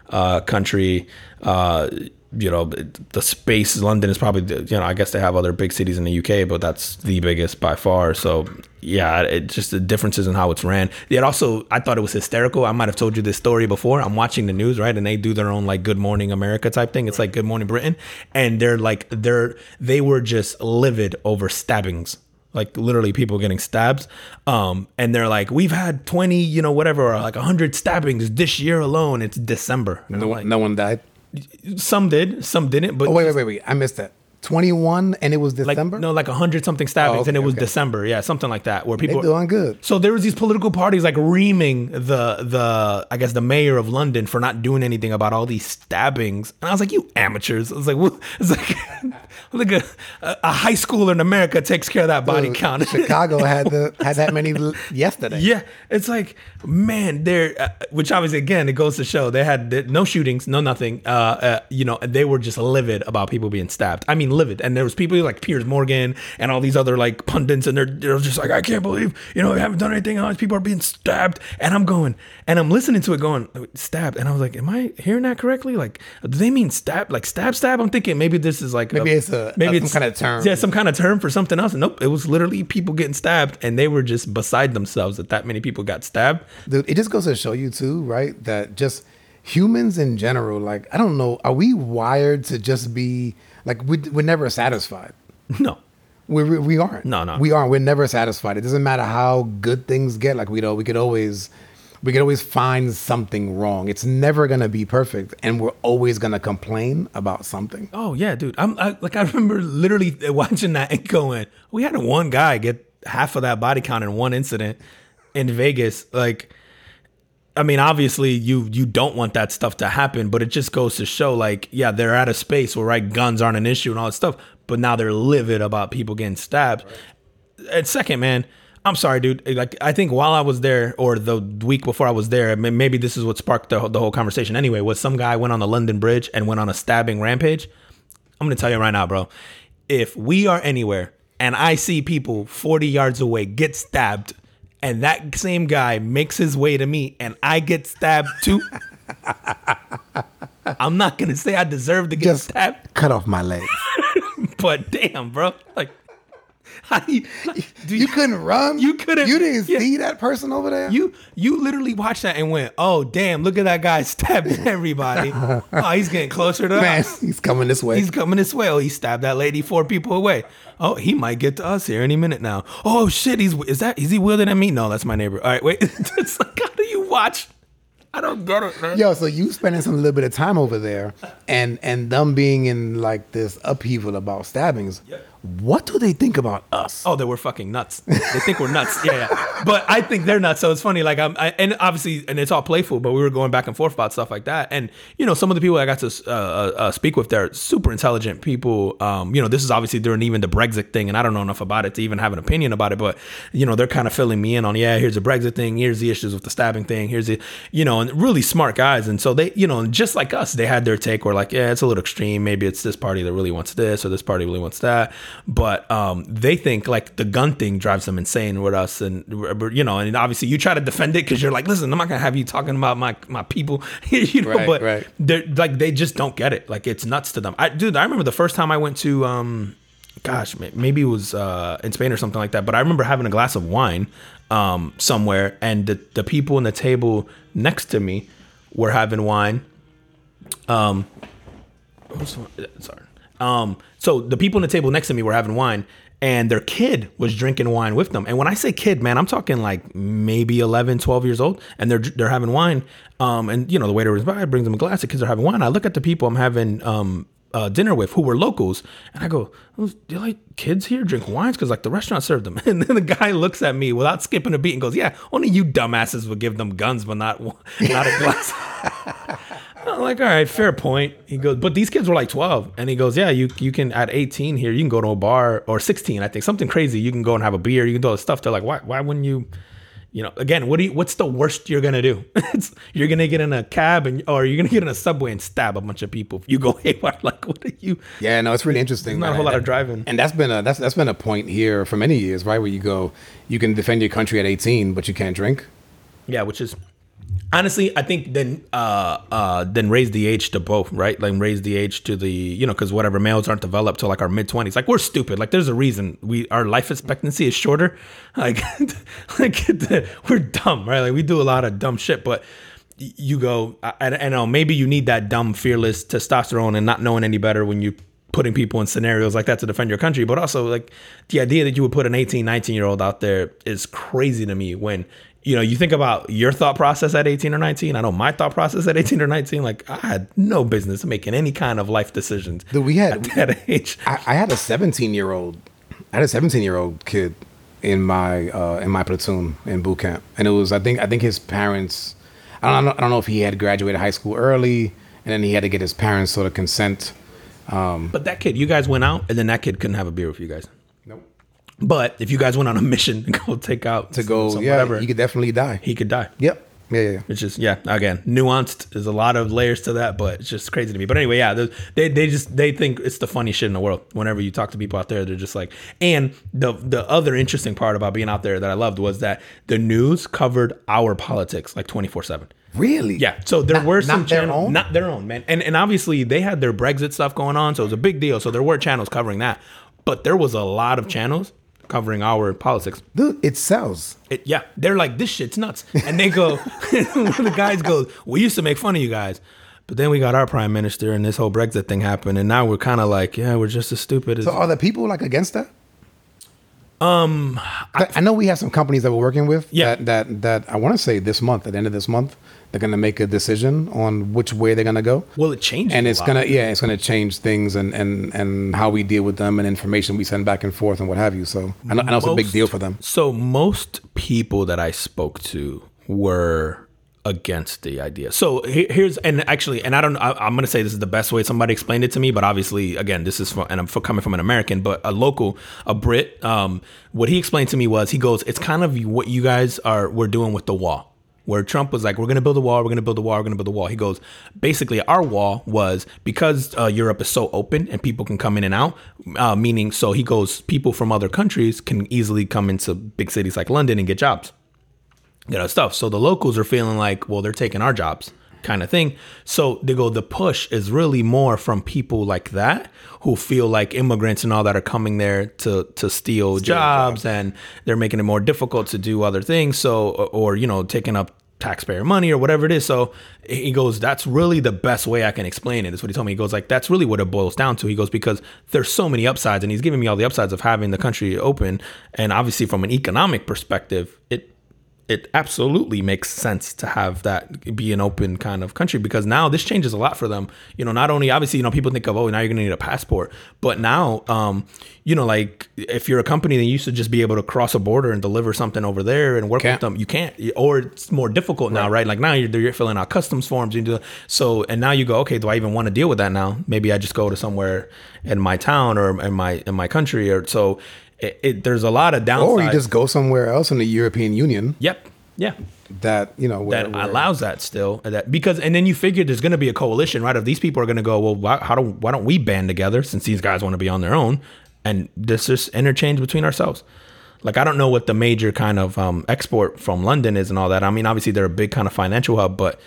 uh, country. Uh, you know, the space. London is probably, you know, I guess they have other big cities in the UK, but that's the biggest by far. So yeah, it just the differences in how it's ran. It also, I thought it was hysterical. I might have told you this story before. I'm watching the news, right, and they do their own like Good Morning America type thing. It's like Good Morning Britain, and they're like they're they were just livid over stabbings like literally people getting stabs um and they're like we've had 20 you know whatever or like 100 stabbings this year alone it's december And No, like, no one died. Some did some didn't but Oh wait, wait, wait, wait! I missed that. Twenty-one, and it was like December. no like 100 something stabbings Oh, okay, and it was okay. december yeah something like that where they people doing good. so there was these political parties like reaming the the I guess the mayor of London for not doing anything about all these stabbings, and I was like, "You amateurs!" I was like, "What?" [LAUGHS] It's like [LAUGHS] like a, a high schooler in America takes care of that body Dude, count. [LAUGHS] Chicago had the had that many yesterday. Yeah, it's like man, they're uh, which obviously again it goes to show they had no shootings, no nothing. Uh, uh, you know, they were just livid about people being stabbed. I mean, livid. And there was people like Piers Morgan and all these other like pundits, and they're they're just like, I can't believe you know they haven't done anything. All these people are being stabbed, and I'm going and I'm listening to it going stabbed, and I was like, am I hearing that correctly? Like, do they mean stab? Like stab stab? I'm thinking maybe this is like Maybe it's a- maybe a- some it's kind of term. Yeah, some kind of term for something else. Nope, it was literally people getting stabbed, and they were just beside themselves that that many people got stabbed. Dude, it just goes to show you too, right? That just humans in general, like I don't know, are we wired to just be like we, we're never satisfied? No, We, we aren't. No, no. we aren't. We're never satisfied. It doesn't matter how good things get. Like we know, we could always we could always find something wrong. It's never gonna be perfect, and we're always gonna complain about something. Oh yeah, dude. I'm I, like I remember literally [LAUGHS] watching that and going, we had one guy get half of that body count in one incident in Vegas. Like, I mean, obviously you you don't want that stuff to happen, but it just goes to show, like, yeah, they're at a space where right guns aren't an issue and all that stuff, but now they're livid about people getting stabbed. And second, man. I'm sorry, dude. Like, I think while I was there, or the week before I was there, maybe this is what sparked the, the whole conversation. Anyway, was some guy went on the London Bridge and went on a stabbing rampage. I'm gonna tell you right now, bro. If we are anywhere and I see people 40 yards away get stabbed, and that same guy makes his way to me and I get stabbed too, [LAUGHS] I'm not gonna say I deserve to get Just stabbed, cut off my legs. [LAUGHS] but damn, bro, like [LAUGHS] you, You couldn't run. You couldn't- You didn't yeah. see that person over there. You you literally watched that and went, oh damn, look at that guy stabbing [LAUGHS] everybody. oh, he's getting closer to man, us. he's coming this way. He's coming this way. Oh, he stabbed that lady four people away. Oh, he might get to us here any minute now. Oh shit, he's is that is he wielding at me? No, that's my neighbor. All right, wait. [LAUGHS] it's like how do you watch? I don't get it, man. Yo, so you spending some little bit of time over there, and and them being in like this upheaval about stabbings. What do they think about us? Oh, they were fucking nuts. They think we're nuts. Yeah, yeah. But I think they're nuts. So it's funny. Like I'm, I, and obviously, and it's all playful. But we were going back and forth about stuff like that. And you know, some of the people I got to uh, uh, uh, speak with, they're super intelligent people. Um, you know, this is obviously during even the Brexit thing, and I don't know enough about it to even have an opinion about it. But you know, they're kind of filling me in on, yeah, here's the Brexit thing. Here's the issues with the stabbing thing. Here's the, you know, and really smart guys. And so they, you know, just like us, they had their take. Where like, yeah, it's a little extreme. Maybe it's this party that really wants this, or this party really wants that. But um, they think like the gun thing drives them insane with us, and you know, and obviously you try to defend it because you're like, listen, I'm not gonna have you talking about my my people, [LAUGHS] you know. Right, but right. they're like they just don't get it. Like it's nuts to them. I dude, I remember the first time I went to um, gosh, maybe it was uh in Spain or something like that. But I remember having a glass of wine um somewhere, and the the people in the table next to me were having wine. Um, sorry. Um, so the people in the table next to me were having wine, and their kid was drinking wine with them. And when I say kid, man, I'm talking like maybe 11, 12 years old, and they're they're having wine. Um, and you know the waiter was by, brings them a glass. The kids are having wine. I look at the people I'm having um uh, dinner with who were locals, and I go, "Oh, "Do you like kids here drink wines? Because like the restaurant served them." [LAUGHS] And then the guy looks at me without skipping a beat and goes, "Yeah, only you dumbasses would give them guns, but not not a glass." [LAUGHS] I'm like, all right, fair point. He goes, but these kids were like 12. And he goes, yeah, you you can, at 18 here, you can go to a bar, or 16, I think, something crazy. You can go and have a beer. You can do all this stuff. They're like, why, why wouldn't you, you know, again, what do you, what's the worst you're going to do? [LAUGHS] it's, you're going to get in a cab and, or you're going to get in a subway and stab a bunch of people. If you go [LAUGHS] haywire, [LAUGHS] like, what are you? Yeah, no, it's really interesting. not a whole lot of driving. and that's been a that's that's been a point here for many years, right? Where you go, you can defend your country at 18, but you can't drink. Yeah, which is honestly, I think then uh uh then raise the age to both, right? Like raise the age to the you know because whatever males aren't developed till like our mid twenties. Like we're stupid. Like there's a reason we our life expectancy is shorter. [LAUGHS] Like [LAUGHS] like [LAUGHS] we're dumb, right? Like we do a lot of dumb shit, but. You go, I, I know maybe you need that dumb, fearless testosterone and not knowing any better when you putting people in scenarios like that to defend your country but also like the idea that you would put an 18 19 year old out there is crazy to me when you know you think about your thought process at 18 or 19 i know my thought process at 18 or 19 like i had no business making any kind of life decisions Dude, we had- at [LAUGHS] that age I, I had a 17 year old, I had a 17 year old kid in my uh, in my platoon in boot camp, and it was I think I think his parents, I don't know, I don't know if he had graduated high school early, and then he had to get his parents sort of consent. but that kid you guys went out and then that kid couldn't have a beer with you guys. But if you guys went on a [LAUGHS] mission to go take out To go, some yeah, whatever he could definitely die. he could die Yep. Yeah, yeah, yeah. which is yeah again nuanced there's a lot of layers to that but it's just crazy to me but anyway yeah they, they just they think it's the funniest shit in the world whenever you talk to people out there they're just like and the the other interesting part about being out there that i loved was that the news covered our politics like 24 7 Really? yeah. So there Not- were some not their channels, own? not their own, man. And and obviously they had their Brexit stuff going on, so it was a big deal. So there were channels covering that, but there was a lot of channels covering our politics. Dude, it sells. It, yeah, they're like, this shit's nuts. And they go, [LAUGHS] the guys go, we used to make fun of you guys. But then we got our prime minister and this whole Brexit thing happened. And now we're kind of like, yeah, we're just as stupid as. So are the people like against that? Um, I, I know we have some companies that we're working with. Yeah. That that, that I want to say this month, at the end of this month, they're going to make a decision on which way they're going to go. well, it changes. and it's gonna yeah it's gonna change things and and and how we deal with them and information we send back and forth and what have you so i know, I know it's a big deal for them So most people that I spoke to were against the idea. So here's and actually, and I don't. I, I'm going to say this is the best way somebody explained it to me, but obviously, again, this is from, and I'm for coming from an American, but a local, a Brit. Um, what he explained to me was he goes, it's kind of what you guys are we're doing with the wall. Where Trump was like, we're going to build a wall, we're going to build a wall, we're going to build a wall. He goes, basically, our wall was because uh, Europe is so open and people can come in and out, uh, meaning, so he goes, people from other countries can easily come into big cities like London and get jobs, you know, stuff. So the locals are feeling like, well, they're taking our jobs. kind of thing. So they go, the push is really more from people like that who feel like immigrants and all that are coming there to to steal, jobs, and they're making it more difficult to do other things. So or, you know taking up taxpayer money or whatever it is. So he goes, that's really the best way I can explain it. Is what he told me. He goes like, that's really what it boils down to. He goes because there's so many upsides, and he's giving me all the upsides of having the country open, and obviously from an economic perspective, it it absolutely makes sense to have that be an open kind of country because now this changes a lot for them. You know, not only obviously, you know, people think of, oh, now you're gonna need a passport, but now, um, you know, like if you're a company that used to just be able to cross a border and deliver something over there and work Can't. with them, you can't, or it's more difficult now, right? Like now you're, you're filling out customs forms, you do so, and now you go, okay, do I even want to deal with that now? Maybe I just go to somewhere in my town or in my in my country, or so. It, it, there's a lot of downsides. Or you just go somewhere else in the European Union yep, yeah, that you know where, that where- allows that still that because and then you figure there's going to be a coalition right? Of these people are going to go well why, how do why don't we band together since these guys want to be on their own? And this just interchange between ourselves. Like i don't know what the major kind of um, export from london is and all that. I mean obviously they're a big kind of financial hub but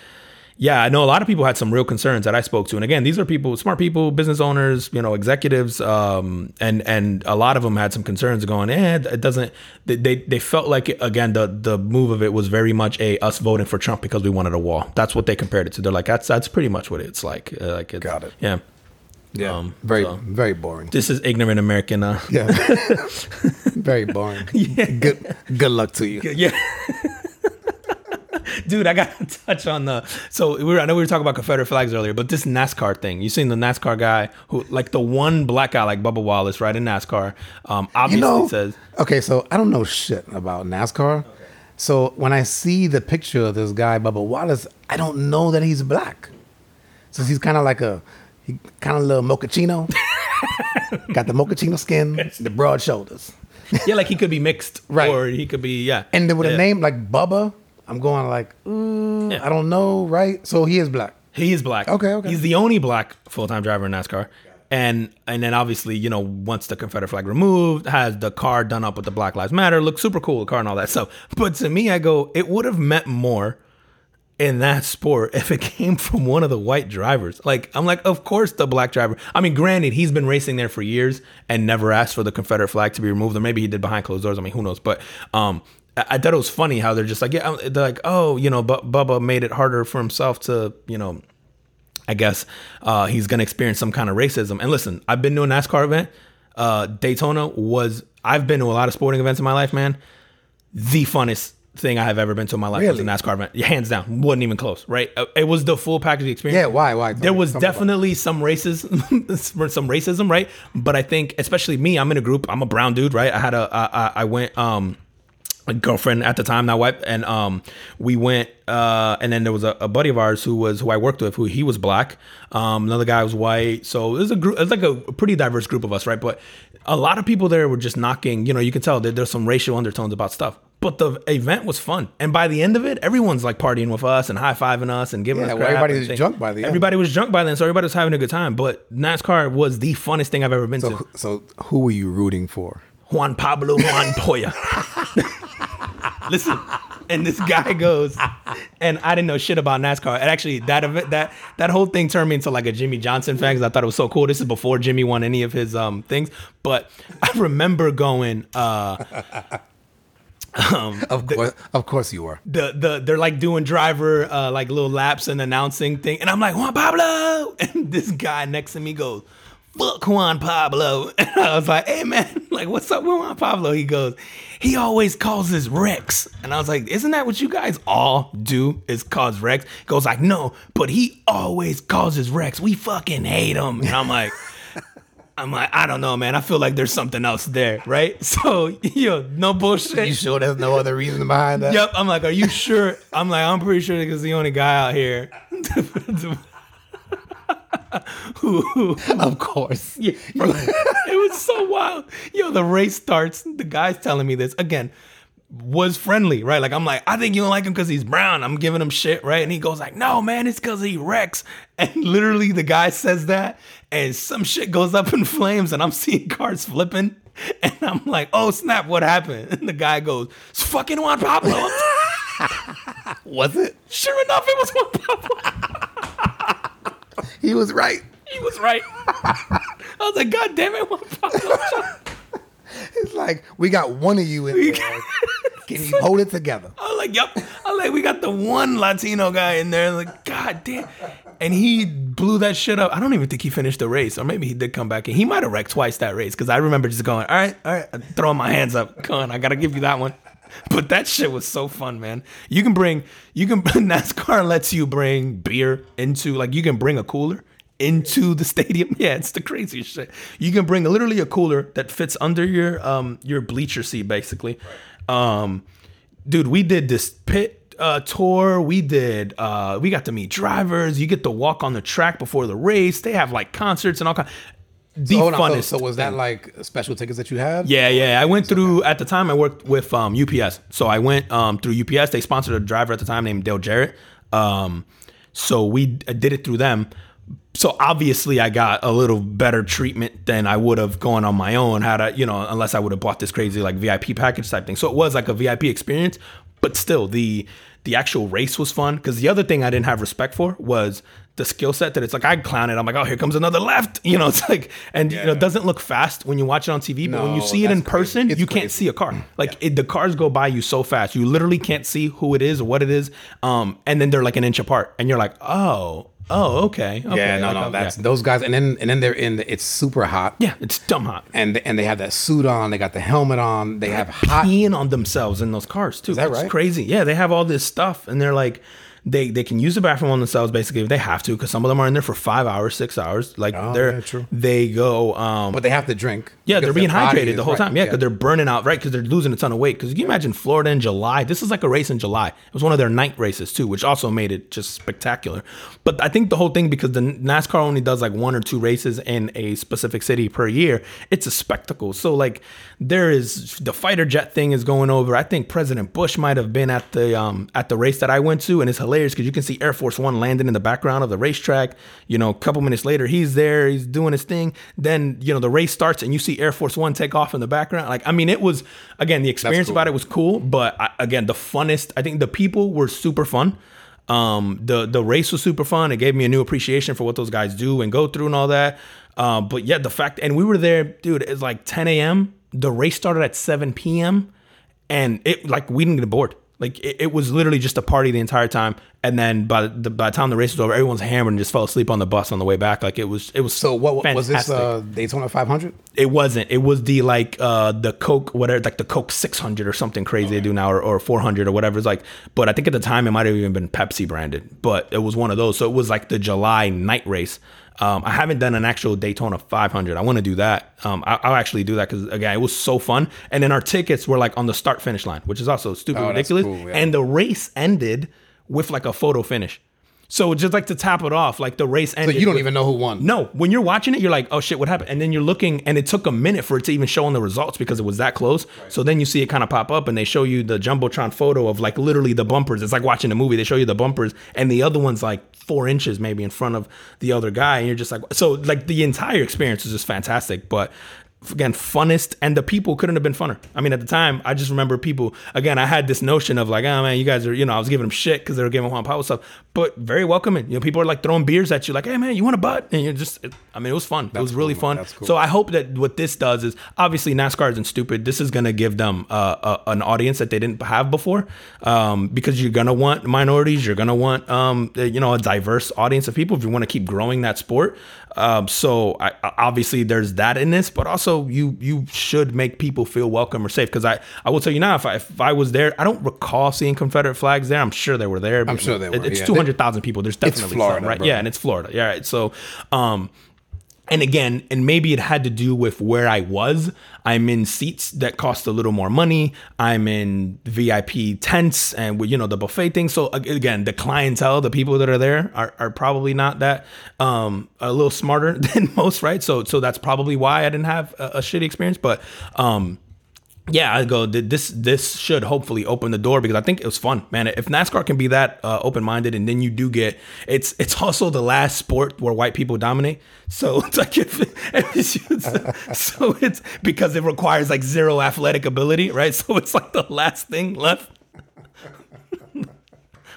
yeah i know a lot of people had some real concerns that i spoke to. And again these are people smart people business owners you know executives um, and and a lot of them had some concerns going eh it doesn't they they, they felt like again the the move of it was very much a us voting for trump because we wanted a wall. That's what they compared it to. They're like that's that's pretty much what it's like. Uh, like it's, Got it. yeah. Yeah. Um, very so- very boring. this is ignorant american uh. Yeah. [LAUGHS] Very boring. [LAUGHS] Yeah. good good luck to you. Yeah [LAUGHS] Dude, I got to [LAUGHS] touch on the. So we were, I know we were talking about Confederate flags earlier, but this NASCAR thing. You seen the NASCAR guy who, like the one black guy, like Bubba Wallace, right in NASCAR. Um, obviously you know says, okay so i don't know shit about nascar so when i see the picture of this guy bubba wallace i don't know that he's black so he's kind of like a he kind of little mochaccino [LAUGHS] got the mochaccino skin the broad shoulders yeah, like he could be mixed, Right. Or he could be, yeah. and then with Yeah. a name like bubba i'm going like mm, Yeah. i don't know right so he is black He is black. Okay, okay. He's the only black full time driver in NASCAR. And and then obviously, you know, once the Confederate flag removed, has the car done up with the Black Lives Matter, looks super cool, the car and all that stuff. But to me, I go, it would have meant more in that sport if it came from one of the white drivers. Like, I'm like, of course the black driver. I mean, granted, he's been racing there for years and never asked for the Confederate flag to be removed, or maybe he did behind closed doors. I mean, who knows? But um, I, thought it was funny how they're just like, yeah, they're like, oh, you know, but Bubba made it harder for himself to, you know, I guess uh, he's going to experience some kind of racism. And listen, I've been to a NASCAR event. Uh, Daytona was, I've been to a lot of sporting events in my life, man. The funnest thing I have ever been to in my life was a NASCAR event. Hands down. Wasn't even close, right? Uh, It was the full package experience. yeah why why There was about definitely some racism, [LAUGHS] some racism, right? But I think, especially me, I'm in a group. I'm a brown dude, right? I had a, I, I- I went, um, girlfriend at the time, now wife, and um, we went, uh, and then there was a, a buddy of ours who was who I worked with, who he was black. Um, another guy was white. So it was a group. It's like a pretty diverse group of us, right? But a lot of people there were just knocking. You know, you can tell that there's some racial undertones about stuff. But the event was fun, and by the end of it, everyone's like partying with us and high fiving us and giving Yeah, us. well, everybody was thing. drunk by the end. Everybody was drunk by then, so everybody was having a good time. But NASCAR was the funnest thing I've ever been so, to. so who were you rooting for Juan Pablo Montoya. [LAUGHS] Listen, and this guy goes, and I didn't know shit about NASCAR. And actually, that event, that that whole thing turned me into like a Jimmie Johnson fan because I thought it was so cool. This is before Jimmy won any of his um things, but I remember going. uh of course of course you were the the they're like doing driver uh like little laps and announcing thing and I'm like Juan Pablo [LAUGHS] and this guy next to me goes fuck Juan Pablo and [LAUGHS] I was like hey man [LAUGHS] like what's up with Juan Pablo he goes he always causes wrecks and I was like isn't that what you guys all do is cause wrecks he goes like no but he always causes wrecks we fucking hate him and I'm like [LAUGHS] I'm like, I don't know, man. I feel like there's something else there, right? So, yo, no bullshit. you sure there's no other reason behind that Yep. I'm like, are you sure? I'm like, I'm pretty sure because the only guy out here [LAUGHS] who, who of course yeah, it was so wild. Yo, the race starts. The guy's telling me this again. Was friendly, right? Like I'm like, I think you don't like him because he's brown. I'm giving him shit, right? And he goes like, No, man, it's because he wrecks. [LAUGHS] And literally, the guy says that, and some shit goes up in flames, and I'm seeing cars flipping, and I'm like, Oh snap, what happened? [LAUGHS] And the guy goes, It's fucking Juan Pablo. Was it? Sure enough, it was Juan Pablo. He was right. He was right. [LAUGHS] I was like, God damn it. It's like we got one of you in there. [LAUGHS] Can you hold it together? I was like, yep. I was like, we got the one Latino guy in there. Like, God damn. And he blew that shit up. I don't even think he finished the race, or maybe he did come back and he might have wrecked twice that race because I remember just going, all right, all right, throwing my hands up. Come on, I gotta give you that one. [LAUGHS] But that shit was so fun, man. You can bring, you can [LAUGHS] NASCAR lets you bring beer into like you can bring a cooler into the [LAUGHS] stadium. Yeah, it's the craziest shit. You can bring literally a cooler that fits under your um your bleacher seat, basically. Um, dude, we did this pit uh, tour. We did. Uh, we got to meet drivers. You get to walk on the track before the race. They have like concerts and all kinds. The Hold on. So, funnest. so was that like special tickets that you have? Yeah, yeah. I went through at the time. I worked with um, UPS, so I went um, through UPS. They sponsored a driver at the time named Dale Jarrett. Um, so we did it through them. So obviously, I got a little better treatment than I would have gone on my own. Had I, you know, unless I would have bought this crazy like VIP package type thing. So it was like a VIP experience, but still the the actual race was fun. Because the other thing I didn't have respect for was the skill set that it's like I clown it. I'm like, oh, here comes another left. [LAUGHS] You know, it's like, and you know, it doesn't look fast when you watch it on TV, but when you see it in crazy. person, you can't see a car. Like it, the cars go by you so fast, you literally can't see who it is or what it is. Um, and then they're like an inch apart, and you're like, oh, oh, okay, okay Yeah, no, like, no, okay. that's those guys, and then and then they're in. The, it's super hot, yeah, it's dumb hot. and and they have that suit on. They got the helmet on. They have hot. peeing on themselves in those cars too. Is that it's right? Crazy. Yeah, they have all this stuff, and they're like, they they can use the bathroom on themselves basically if they have to, because some of them are in there for five hours, six hours. Like Oh, they're yeah, true. they go. um But they have to drink. yeah, they're being hydrated is the whole right, time. Yeah, because they're burning out, right? Because they're losing a ton of weight. Because you can imagine Florida in July. This is like a race in July. It was one of their night races too, which also made it just spectacular. But I think the whole thing because the NASCAR only does like one or two races in a specific city per year. It's a spectacle. So like there is the fighter jet thing is going over. I think President Bush might have been at the um at the race that I went to, and it's hilarious because you can see Air Force One landing in the background of the racetrack. You know, a couple minutes later, he's there, he's doing his thing. Then you know the race starts, and you see Air Force One take off in the background. Like I mean, it was again the experience cool. about it was cool, but I, again the funnest. I think the people were super fun. Um, the the race was super fun. It gave me a new appreciation for what those guys do and go through and all that. Um, but yeah, the fact and we were there, dude. It's like 10 a.m. The race started at 7 p.m. and it like we didn't get bored. Like it, it was literally just a party the entire time. And then by the by the time the race was over, everyone's hammered and just fell asleep on the bus on the way back. Like it was it was So what was this? fantastic. Uh, Daytona 500. It wasn't. It was the like uh the Coke whatever like the Coke 600 or something crazy they do now or, or 400 or whatever. It's like, but I think at the time it might have even been Pepsi branded. But it was one of those. So it was like the July night race. Um, I haven't done an actual Daytona 500. I want to do that. Um, I, I'll actually do that because again, it was so fun. And then our tickets were like on the start finish line, which is also stupid Oh, ridiculous. cool, yeah. And the race ended with like a photo finish. So just like to top it off, like the race So ended. you don't even know who won. no, when you're watching it, you're like, oh shit, what happened? And then you're looking, and it took a minute for it to even show on the results because it was that close. So then you see it kind of pop up, and they show you the jumbotron photo of like literally the bumpers. It's like watching a movie. They show you the bumpers, and the other one's like four inches maybe in front of the other guy, and you're just like, so like the entire experience is just fantastic. But again, funnest, and the people couldn't have been funner. I mean, at the time, I just remember people. Again, I had this notion of like, oh man, you guys are, you know, I was giving them shit because they were giving Juan Pablo stuff, but very welcoming. You know, people are like throwing beers at you, like, hey man, you want a butt? And you're just, I mean, it was fun. it was really cool, fun. cool. So I hope that what this does is obviously NASCAR isn't stupid. This is gonna give them uh, a, an audience that they didn't have before, um, because you're gonna want minorities. You're gonna want, um, you know, a diverse audience of people if you want to keep growing that sport. Um, so I, obviously there's that in this, but also you you should make people feel welcome or safe. Because I, I will tell you now, if I if I was there, I don't recall seeing Confederate flags there. I'm sure they were there. I'm sure they It- It's yeah. two hundred thousand people. There's definitely Florida, some, right? bro. Yeah, and it's Florida. Yeah, right. So, um, and again, and maybe it had to do with where I was. I'm in seats that cost a little more money. I'm in VIP tents and you know the buffet thing. So again, the clientele, the people that are there are, are probably not that um a little smarter [LAUGHS] than most, right? So so that's probably why I didn't have a, a shitty experience. But um yeah, I go. This this should hopefully open the door because I think it was fun, man. If NASCAR can be that uh, open minded, and then you do get it's it's also the last sport where white people dominate. So [LAUGHS] it's like if, it's, [LAUGHS] so it's because it requires like zero athletic ability, right? [LAUGHS] So it's like the last thing left.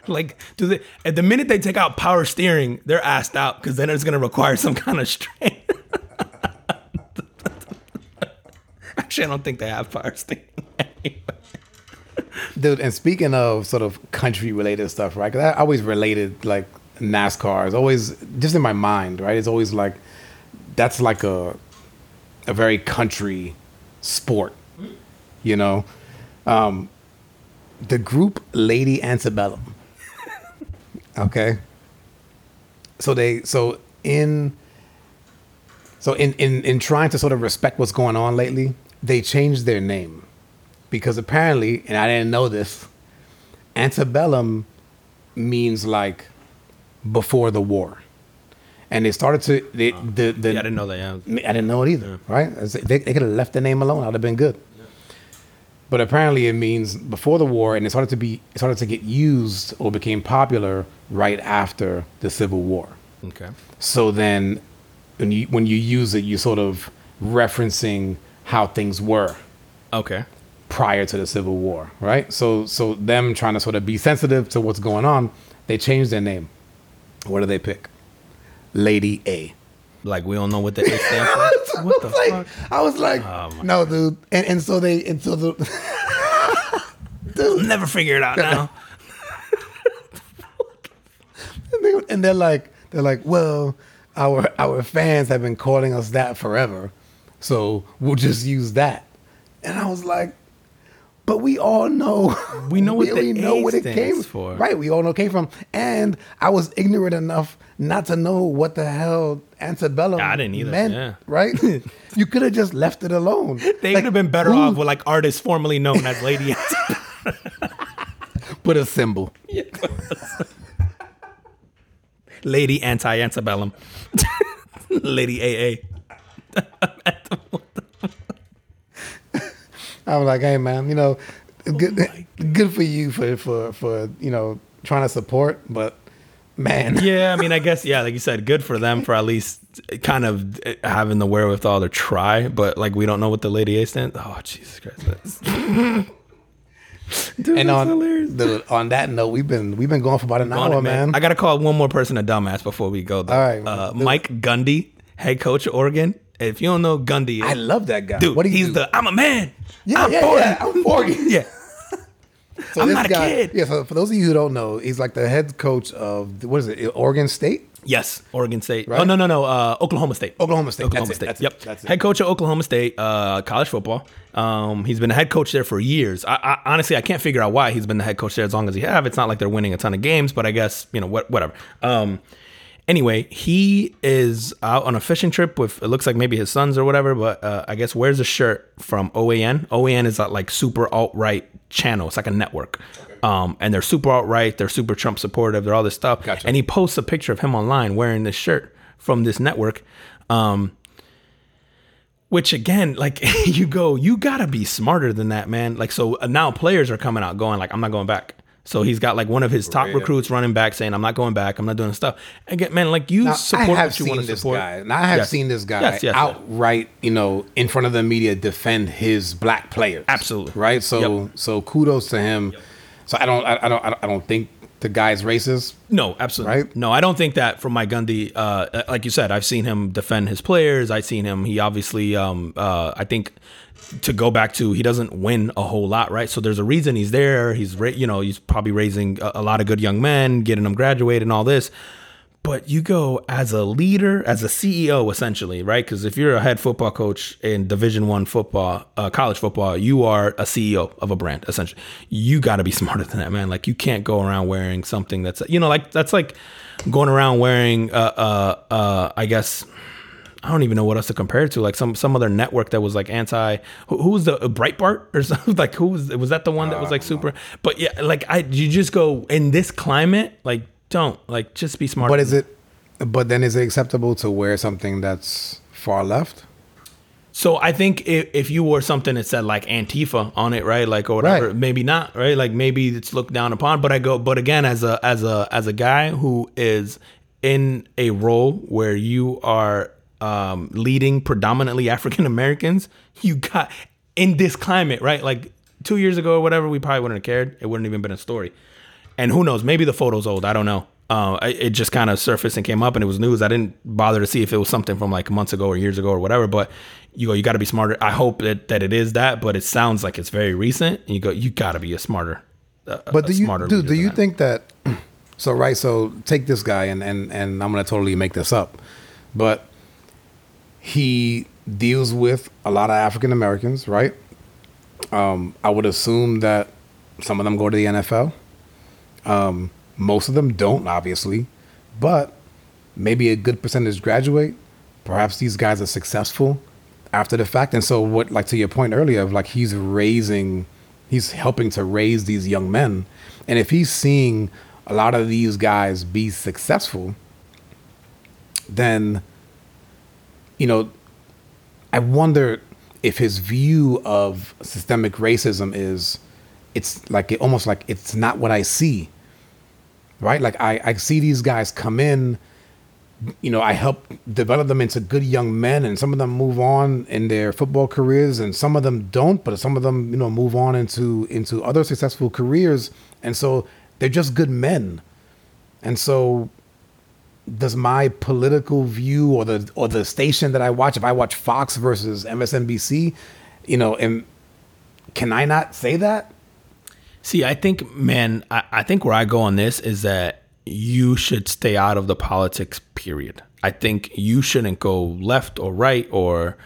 Like, do they? At the minute they take out power steering, they're asked out because then it's going to require some kind of strain. Actually, I don't think they have steering. anyway. [LAUGHS] Dude, and speaking of sort of country related stuff, right? Because I always related like NASCAR is always just in my mind, right? It's always like that's like a a very country sport, you know. Um, the group Lady Antebellum. [LAUGHS] Okay. So they so in so in, in in trying to sort of respect what's going on lately, they changed their name because apparently, and I didn't know this, antebellum means like before the war, and they started to they, ah. the the Yeah, I didn't know that. Yeah. I didn't know it either, right? They, they could have left the name alone. I'd have been good. But apparently, it means before the war, and it started to be it started to get used or became popular right after the Civil War. Okay. So then, when you when you use it, you sort of referencing how things were Okay. prior to the Civil War, right? So so them trying to sort of be sensitive to what's going on, they changed their name. What do they pick? Lady A. Like we don't know what the A stands for. [LAUGHS] what the like, fuck? I was like, Oh, no, dude. And and so they and so the [LAUGHS] I'll never figure it out now. [LAUGHS] and, they, and they're like they're like, well, our our fans have been calling us that forever, so we'll just use that. And I was like, but we all know [LAUGHS] We know what [LAUGHS] we know what it came for. Right, we all know it came from. And I was ignorant enough not to know what the hell antebellum I didn't either, meant. yeah. Right, [LAUGHS] you could have just left it alone. They Like, would have been better off with like artists formerly known as Lady. put a symbol. Lady Anti Antebellum. Lady AA. [LAUGHS] I'm like, hey man, you know, good, Oh good for you for for for you know trying to support, but man, [LAUGHS] Yeah, I mean, I guess yeah, like you said, good for them for at least kind of having the wherewithal to try. But like, we don't know what the Lady A stands. Oh Jesus Christ! That's- Dude, and on the, on that note, we've been we've been going for about an hour, it, man. I gotta call one more person a dumbass before we go. Though. All right, uh. Mike Gundy, head coach of Oregon. If you don't know Gundy, I love that guy. dude, what do you he's do? the I'm a man. yeah, I'm yeah, 40. yeah, I'm 40. [LAUGHS] yeah. [LAUGHS] So I'm not a guy, kid. Yeah, so for those of you who don't know, he's like the head coach of what is it, Oregon State? Yes, Oregon State. Right? Oh no, no, no. Uh, Oklahoma State. Oklahoma State. Oklahoma That's it, State. that's it, that's it. Head coach of Oklahoma State, uh, college football. Um, he's been a head coach there for years. I, I honestly I can't figure out why he's been the head coach there as long as he have. It's not like they're winning a ton of games, but I guess you know what, whatever. Um, anyway, he is out on a fishing trip with it looks like maybe his sons or whatever. But uh, I guess wears a shirt from OAN. OAN is that like super alt right channel. It's like a network. Um, and they're super alt right. They're super Trump supportive. They're all this stuff. Gotcha. And he posts a picture of him online wearing this shirt from this network. Um, which again, like [LAUGHS] you go, you gotta be smarter than that, man. Like so uh, now players are coming out going like, I'm not going back. So he's got like one of his top recruits running back saying, I'm not going back. I'm not doing stuff. Again, man, like you Now, support I have what you seen want to this support. guy. Now I have Yes. seen this guy Yes, yes, outright, you know, in front of the media defend his black players. Absolutely. Right. So Yep. so kudos to him. So I don't I, I don't I don't think the guy's racist. No, absolutely. Right? No, I don't think that from Mike Gundy. Uh, like you said, I've seen him defend his players. I've seen him. He obviously, um, uh, I think, to go back to, he doesn't win a whole lot, right? So there's a reason he's there. He's, you know, he's probably raising a, a lot of good young men, getting them graduated and all this. But you go as a leader, as a CEO, essentially, right? Because if you're a head football coach in Division One football, uh, college football, you are a CEO of a brand. Essentially, you got to be [LAUGHS] smarter than that, man. Like you can't go around wearing something that's, you know, like that's like going around wearing, uh, uh, uh, I guess. I don't even know what else to compare it to. Like some some other network that was like anti. Who, who was the uh, Breitbart or [LAUGHS] something? Like who was was that the one that was like super? But yeah, like I you just go in this climate. Like don't like just be smart. But is it but then is it acceptable to wear something that's far left? So I think if, if you wore something that said like Antifa on it, right, like or whatever, Right. maybe not, right? Like maybe it's looked down upon. But I go, but again, as a as a as a guy who is in a role where you are um, leading predominantly [LAUGHS] African Americans, you got in this climate, right? Like two years ago or whatever, we probably wouldn't have cared. It wouldn't even been a story. And who knows? Maybe the photo's old. I don't know. Uh, it just kind of surfaced and came up, and it was news. I didn't bother to see if it was something from like months ago or years ago or whatever. But you go, you got to be smarter. I hope that, that it is that, but it sounds like it's very recent. And you go, you got to be a smarter. Uh, But a do you, dude? Do you that. think that? [CLEARS THROAT] So right, so take this guy, and and and I'm gonna totally make this up, but he deals with a lot of African Americans, right? Um, I would assume that some of them go to the NFL. Um, most of them don't, obviously, but maybe a good percentage graduate. Perhaps these guys are successful after the fact, and so what? Like to your point earlier, of like he's raising, he's helping to raise these young men, and if he's seeing a lot of these guys be successful, then you know, I wonder if his view of systemic racism is it's like it almost like it's not what I see. Right? Like I, I see these guys come in, you know, I help develop them into good young men and some of them move on in their football careers and some of them don't, but some of them, you know, move on into into other successful careers. And so they're just good men. And so does my political view or the or the station that I watch, if I watch Fox versus MSNBC, you know, and can I not say that? See, I think, man, I, I think where I go on this is that you should stay out of the politics, period. I think you shouldn't go left or right or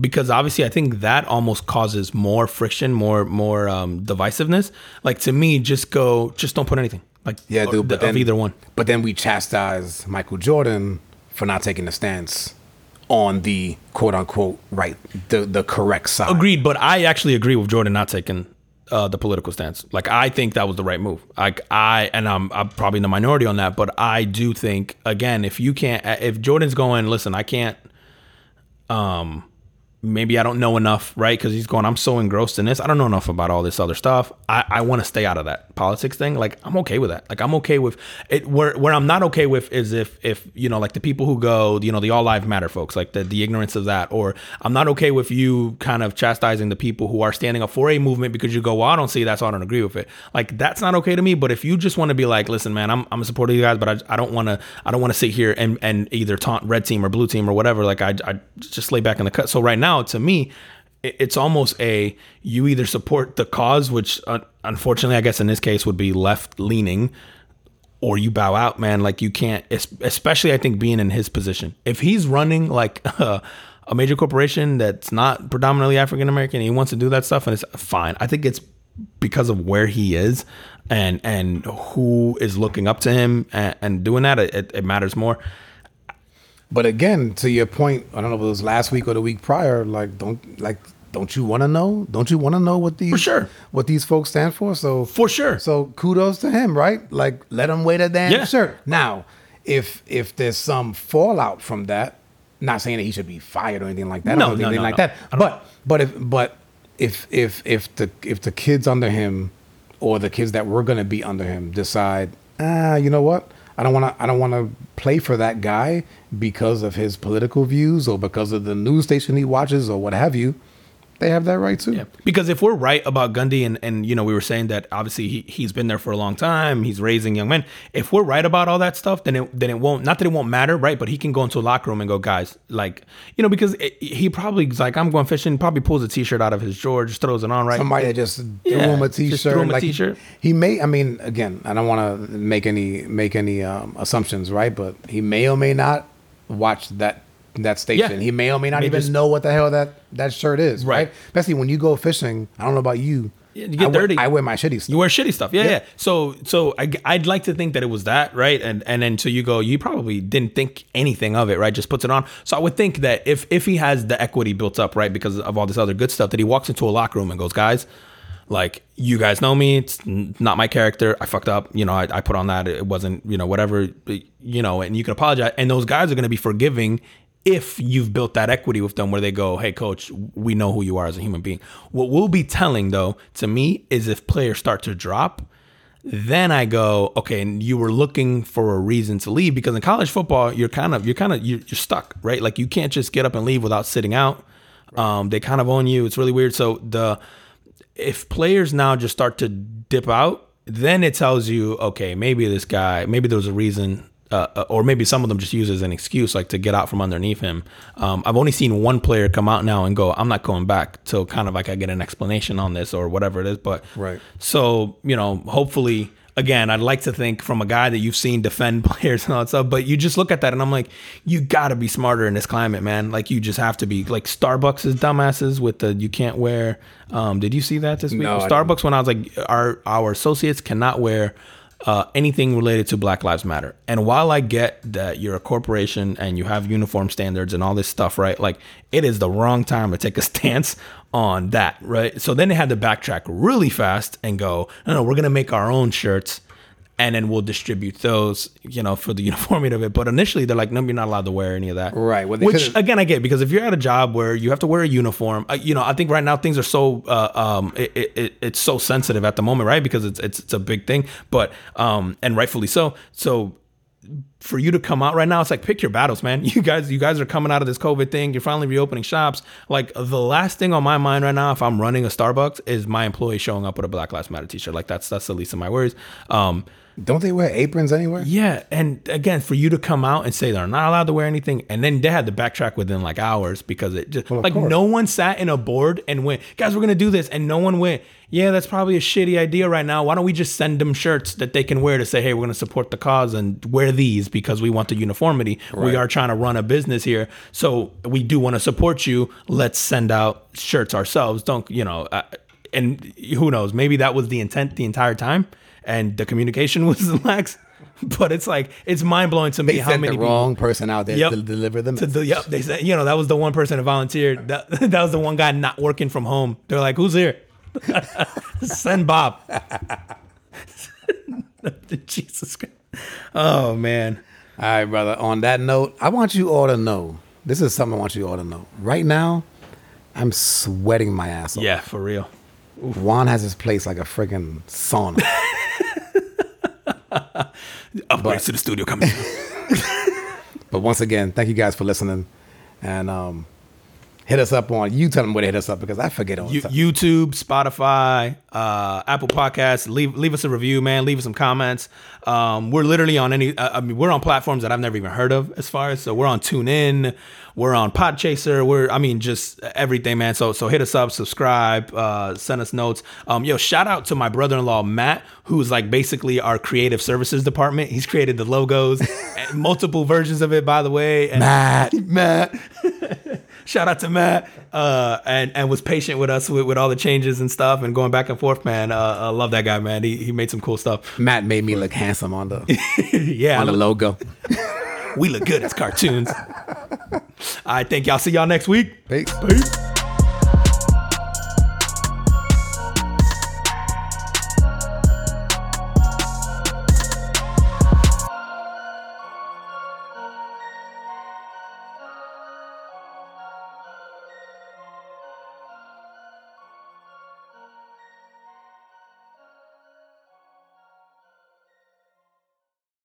because obviously I think that almost causes more friction, more more um, divisiveness. Like to me, just go, just don't put anything. Like Yeah, dude, but of then either one. But then we chastise Michael Jordan for not taking a stance on the quote unquote right, the the correct side. Agreed, but I actually agree with Jordan not taking uh, the political stance. Like I think that was the right move. Like I and I'm, I'm probably in the minority on that, but I do think again, if you can't, if Jordan's going, listen, I can't. Um, maybe I don't know enough, right? Because he's going, I'm so engrossed in this. I don't know enough about all this other stuff. I, I want to stay out of that politics thing. Like I'm okay with that. Like I'm okay with it. Where where I'm not okay with is if if you know like the people who go, you know, the all lives matter folks, like the the ignorance of that. Or I'm not okay with you kind of chastising the people who are standing up for a movement because you go, well, I don't see that, so I don't agree with it. Like that's not okay to me. But if you just want to be like, listen, man, I'm I'm a supporter of you guys, but I, I don't want to I don't want to sit here and and either taunt red team or blue team or whatever. Like I I just lay back in the cut. So right now, to me it's almost a you either support the cause which uh, unfortunately i guess in this case would be left leaning or you bow out man. Like you can't especially i think being in his position. If he's running like [LAUGHS] a major corporation that's not predominantly african american he wants to do that stuff and it's fine. I think it's because of where he is and and who is looking up to him and, and doing that it, it matters more But again, to your point, I don't know if it was last week or the week prior. Like, don't like, don't you want to know? Don't you want to know what these For sure. what these folks stand for? So For sure. So kudos to him, right? Like, let him wear the damn Yeah. shirt. Now, if if there's some fallout from that, not saying that he should be fired or anything like that. No, I don't no, anything no, like no. that. But but if but if if if the if the kids under him or the kids that were gonna be under him decide, ah, you know what? I don't want to. I don't want to play for that guy because of his political views or because of the news station he watches or what have you. They have that right too. Yeah, because if we're right about Gundy, and and you know we were saying that obviously he he's been there for a long time, he's raising young men. If we're right about all that stuff, then it then it won't. Not that it won't matter, right? But he can go into a locker room and go, guys, like you know, because it, he probably is like I'm going fishing, probably pulls a t-shirt out of his drawer, just throws it on, right? Somebody that just threw Yeah, him a just t-shirt. threw him a like, t-shirt. He may. I mean, again, I don't want to make any make any um, assumptions, right? But he may or may not watch that that station. Yeah. He may or may not May even just- know what the hell that that shirt is, right? Right. Especially when you go fishing. I don't know about you. You get I wear- dirty. I wear my shitty stuff. You wear shitty stuff, yeah, Yeah. yeah. So, so I, I'd like to think that it was that, right? And and then so you go, you probably didn't think anything of it, right? Just puts it on. So I would think that if if he has the equity built up, right, because of all this other good stuff, that he walks into a locker room and goes, guys, like you guys know me, it's n- not my character. I fucked up, you know. I, I put on that. It wasn't, you know, whatever, you know. And you can apologize, and those guys are going to be forgiving if you've built that equity with them where they go, hey, coach, we know who you are as a human being. What we'll be telling, though, to me, is if players start to drop, then I go, okay, and you were looking for a reason to leave because in college football, you're kind of, you're kind of, you're, you're stuck, right? Like you can't just get up and leave without sitting out. Um, they kind of own you. It's really weird. So the, if players now just start to dip out, then it tells you, okay, maybe this guy, maybe there was a reason. Uh, uh, or maybe some of them just use it as an excuse, like to get out from underneath him. Um, I've only seen one player come out now and go, "I'm not going back," till kind of like I get an explanation on this or whatever it is. But Right. so you know, hopefully, again, I'd like to think from a guy that you've seen defend [LAUGHS] players and all that stuff. But you just look at that and I'm like, you got to be smarter in this climate, man. Like you just have to be. Like Starbucks is dumbasses with the you can't wear. Um, did you see that this week? No, I Starbucks when I was like, our our associates cannot wear. Uh, anything related to Black Lives Matter. And while I get that you're a corporation and you have uniform standards and all this stuff, right? Like it is the wrong time to take a [LAUGHS] stance on that, right? So then they had to backtrack really fast and go, no, no, we're gonna make our own shirts and then we'll distribute those, you know, for the [LAUGHS] uniformity of it. But initially they're like, no, you're not allowed to wear any of that. Right, well, Which could've- again, I get because if you're at a job where you have to wear a uniform, uh, you know, I think right now things are so uh, um, it, it, it, it's so sensitive at the moment, right? Because it's it's, it's a big thing, but um, and rightfully so. So for you to come out right now, it's like pick your battles, man. [LAUGHS] You guys, you guys are coming out of this COVID thing. You're finally reopening shops. Like the last thing on my mind right now, if I'm running a Starbucks, is my employee showing up with a Black Lives Matter T-shirt. Like that's that's the least of my worries. Um, Don't they wear aprons anywhere? yeah, and again, for you to come out and say they're not allowed to wear anything, and then they had to backtrack within like hours because it just of like course. no one sat in a board and went, guys, we're gonna do this, and no one went, yeah, that's probably a shitty idea right now. Why don't we just send them shirts that they can wear to say, hey, we're gonna support the cause and wear these because we want the uniformity. We are trying to run a business here, so we do want to support you. Let's send out shirts ourselves. Don't you know? Uh, and who knows? Maybe that was the intent the entire time, and the communication [LAUGHS] was lax. But it's like it's mind blowing to me They how many the people- wrong person out there Yep. to deliver them. to the, yep, they said you know that was the one person that volunteered. That [LAUGHS] that was the one guy not working from home. They're like, "Who's here? [LAUGHS] Send Bob." Jesus Christ! [LAUGHS] Oh man, All right, brother. On that note, I want you all to know. This is something I want you all to know. Right now, I'm sweating my ass off. yeah, for real. Juan has his place like a freaking sauna. [LAUGHS] Upgrades to the studio coming. [LAUGHS] but once again, thank you guys for listening. And um, hit us up on you tell them where to hit us up because I forget all the You. YouTube, Spotify, uh, Apple Podcasts. Leave leave us a review, man. Leave us some comments. Um, we're literally on any. Uh, I mean, we're on platforms that I've never even heard of. As far as so, we're on TuneIn. We're on Podchaser. We're I mean, just everything, man. So so hit us up, subscribe, uh, send us notes. Um, yo, shout out to my brother-in-law Matt, who's like basically our creative services department. He's created the logos, [LAUGHS] multiple versions of it, by the way. And Matt, Matt. [LAUGHS] Shout out to Matt, uh, and and was patient with us with, with all the changes and stuff and going back and forth, man. Uh, I love that guy, man. He, he made some cool stuff. Matt made me look handsome on the [LAUGHS] yeah, on the logo. we look good as cartoons. [LAUGHS] I think y'all see y'all next week. Peace. Peace.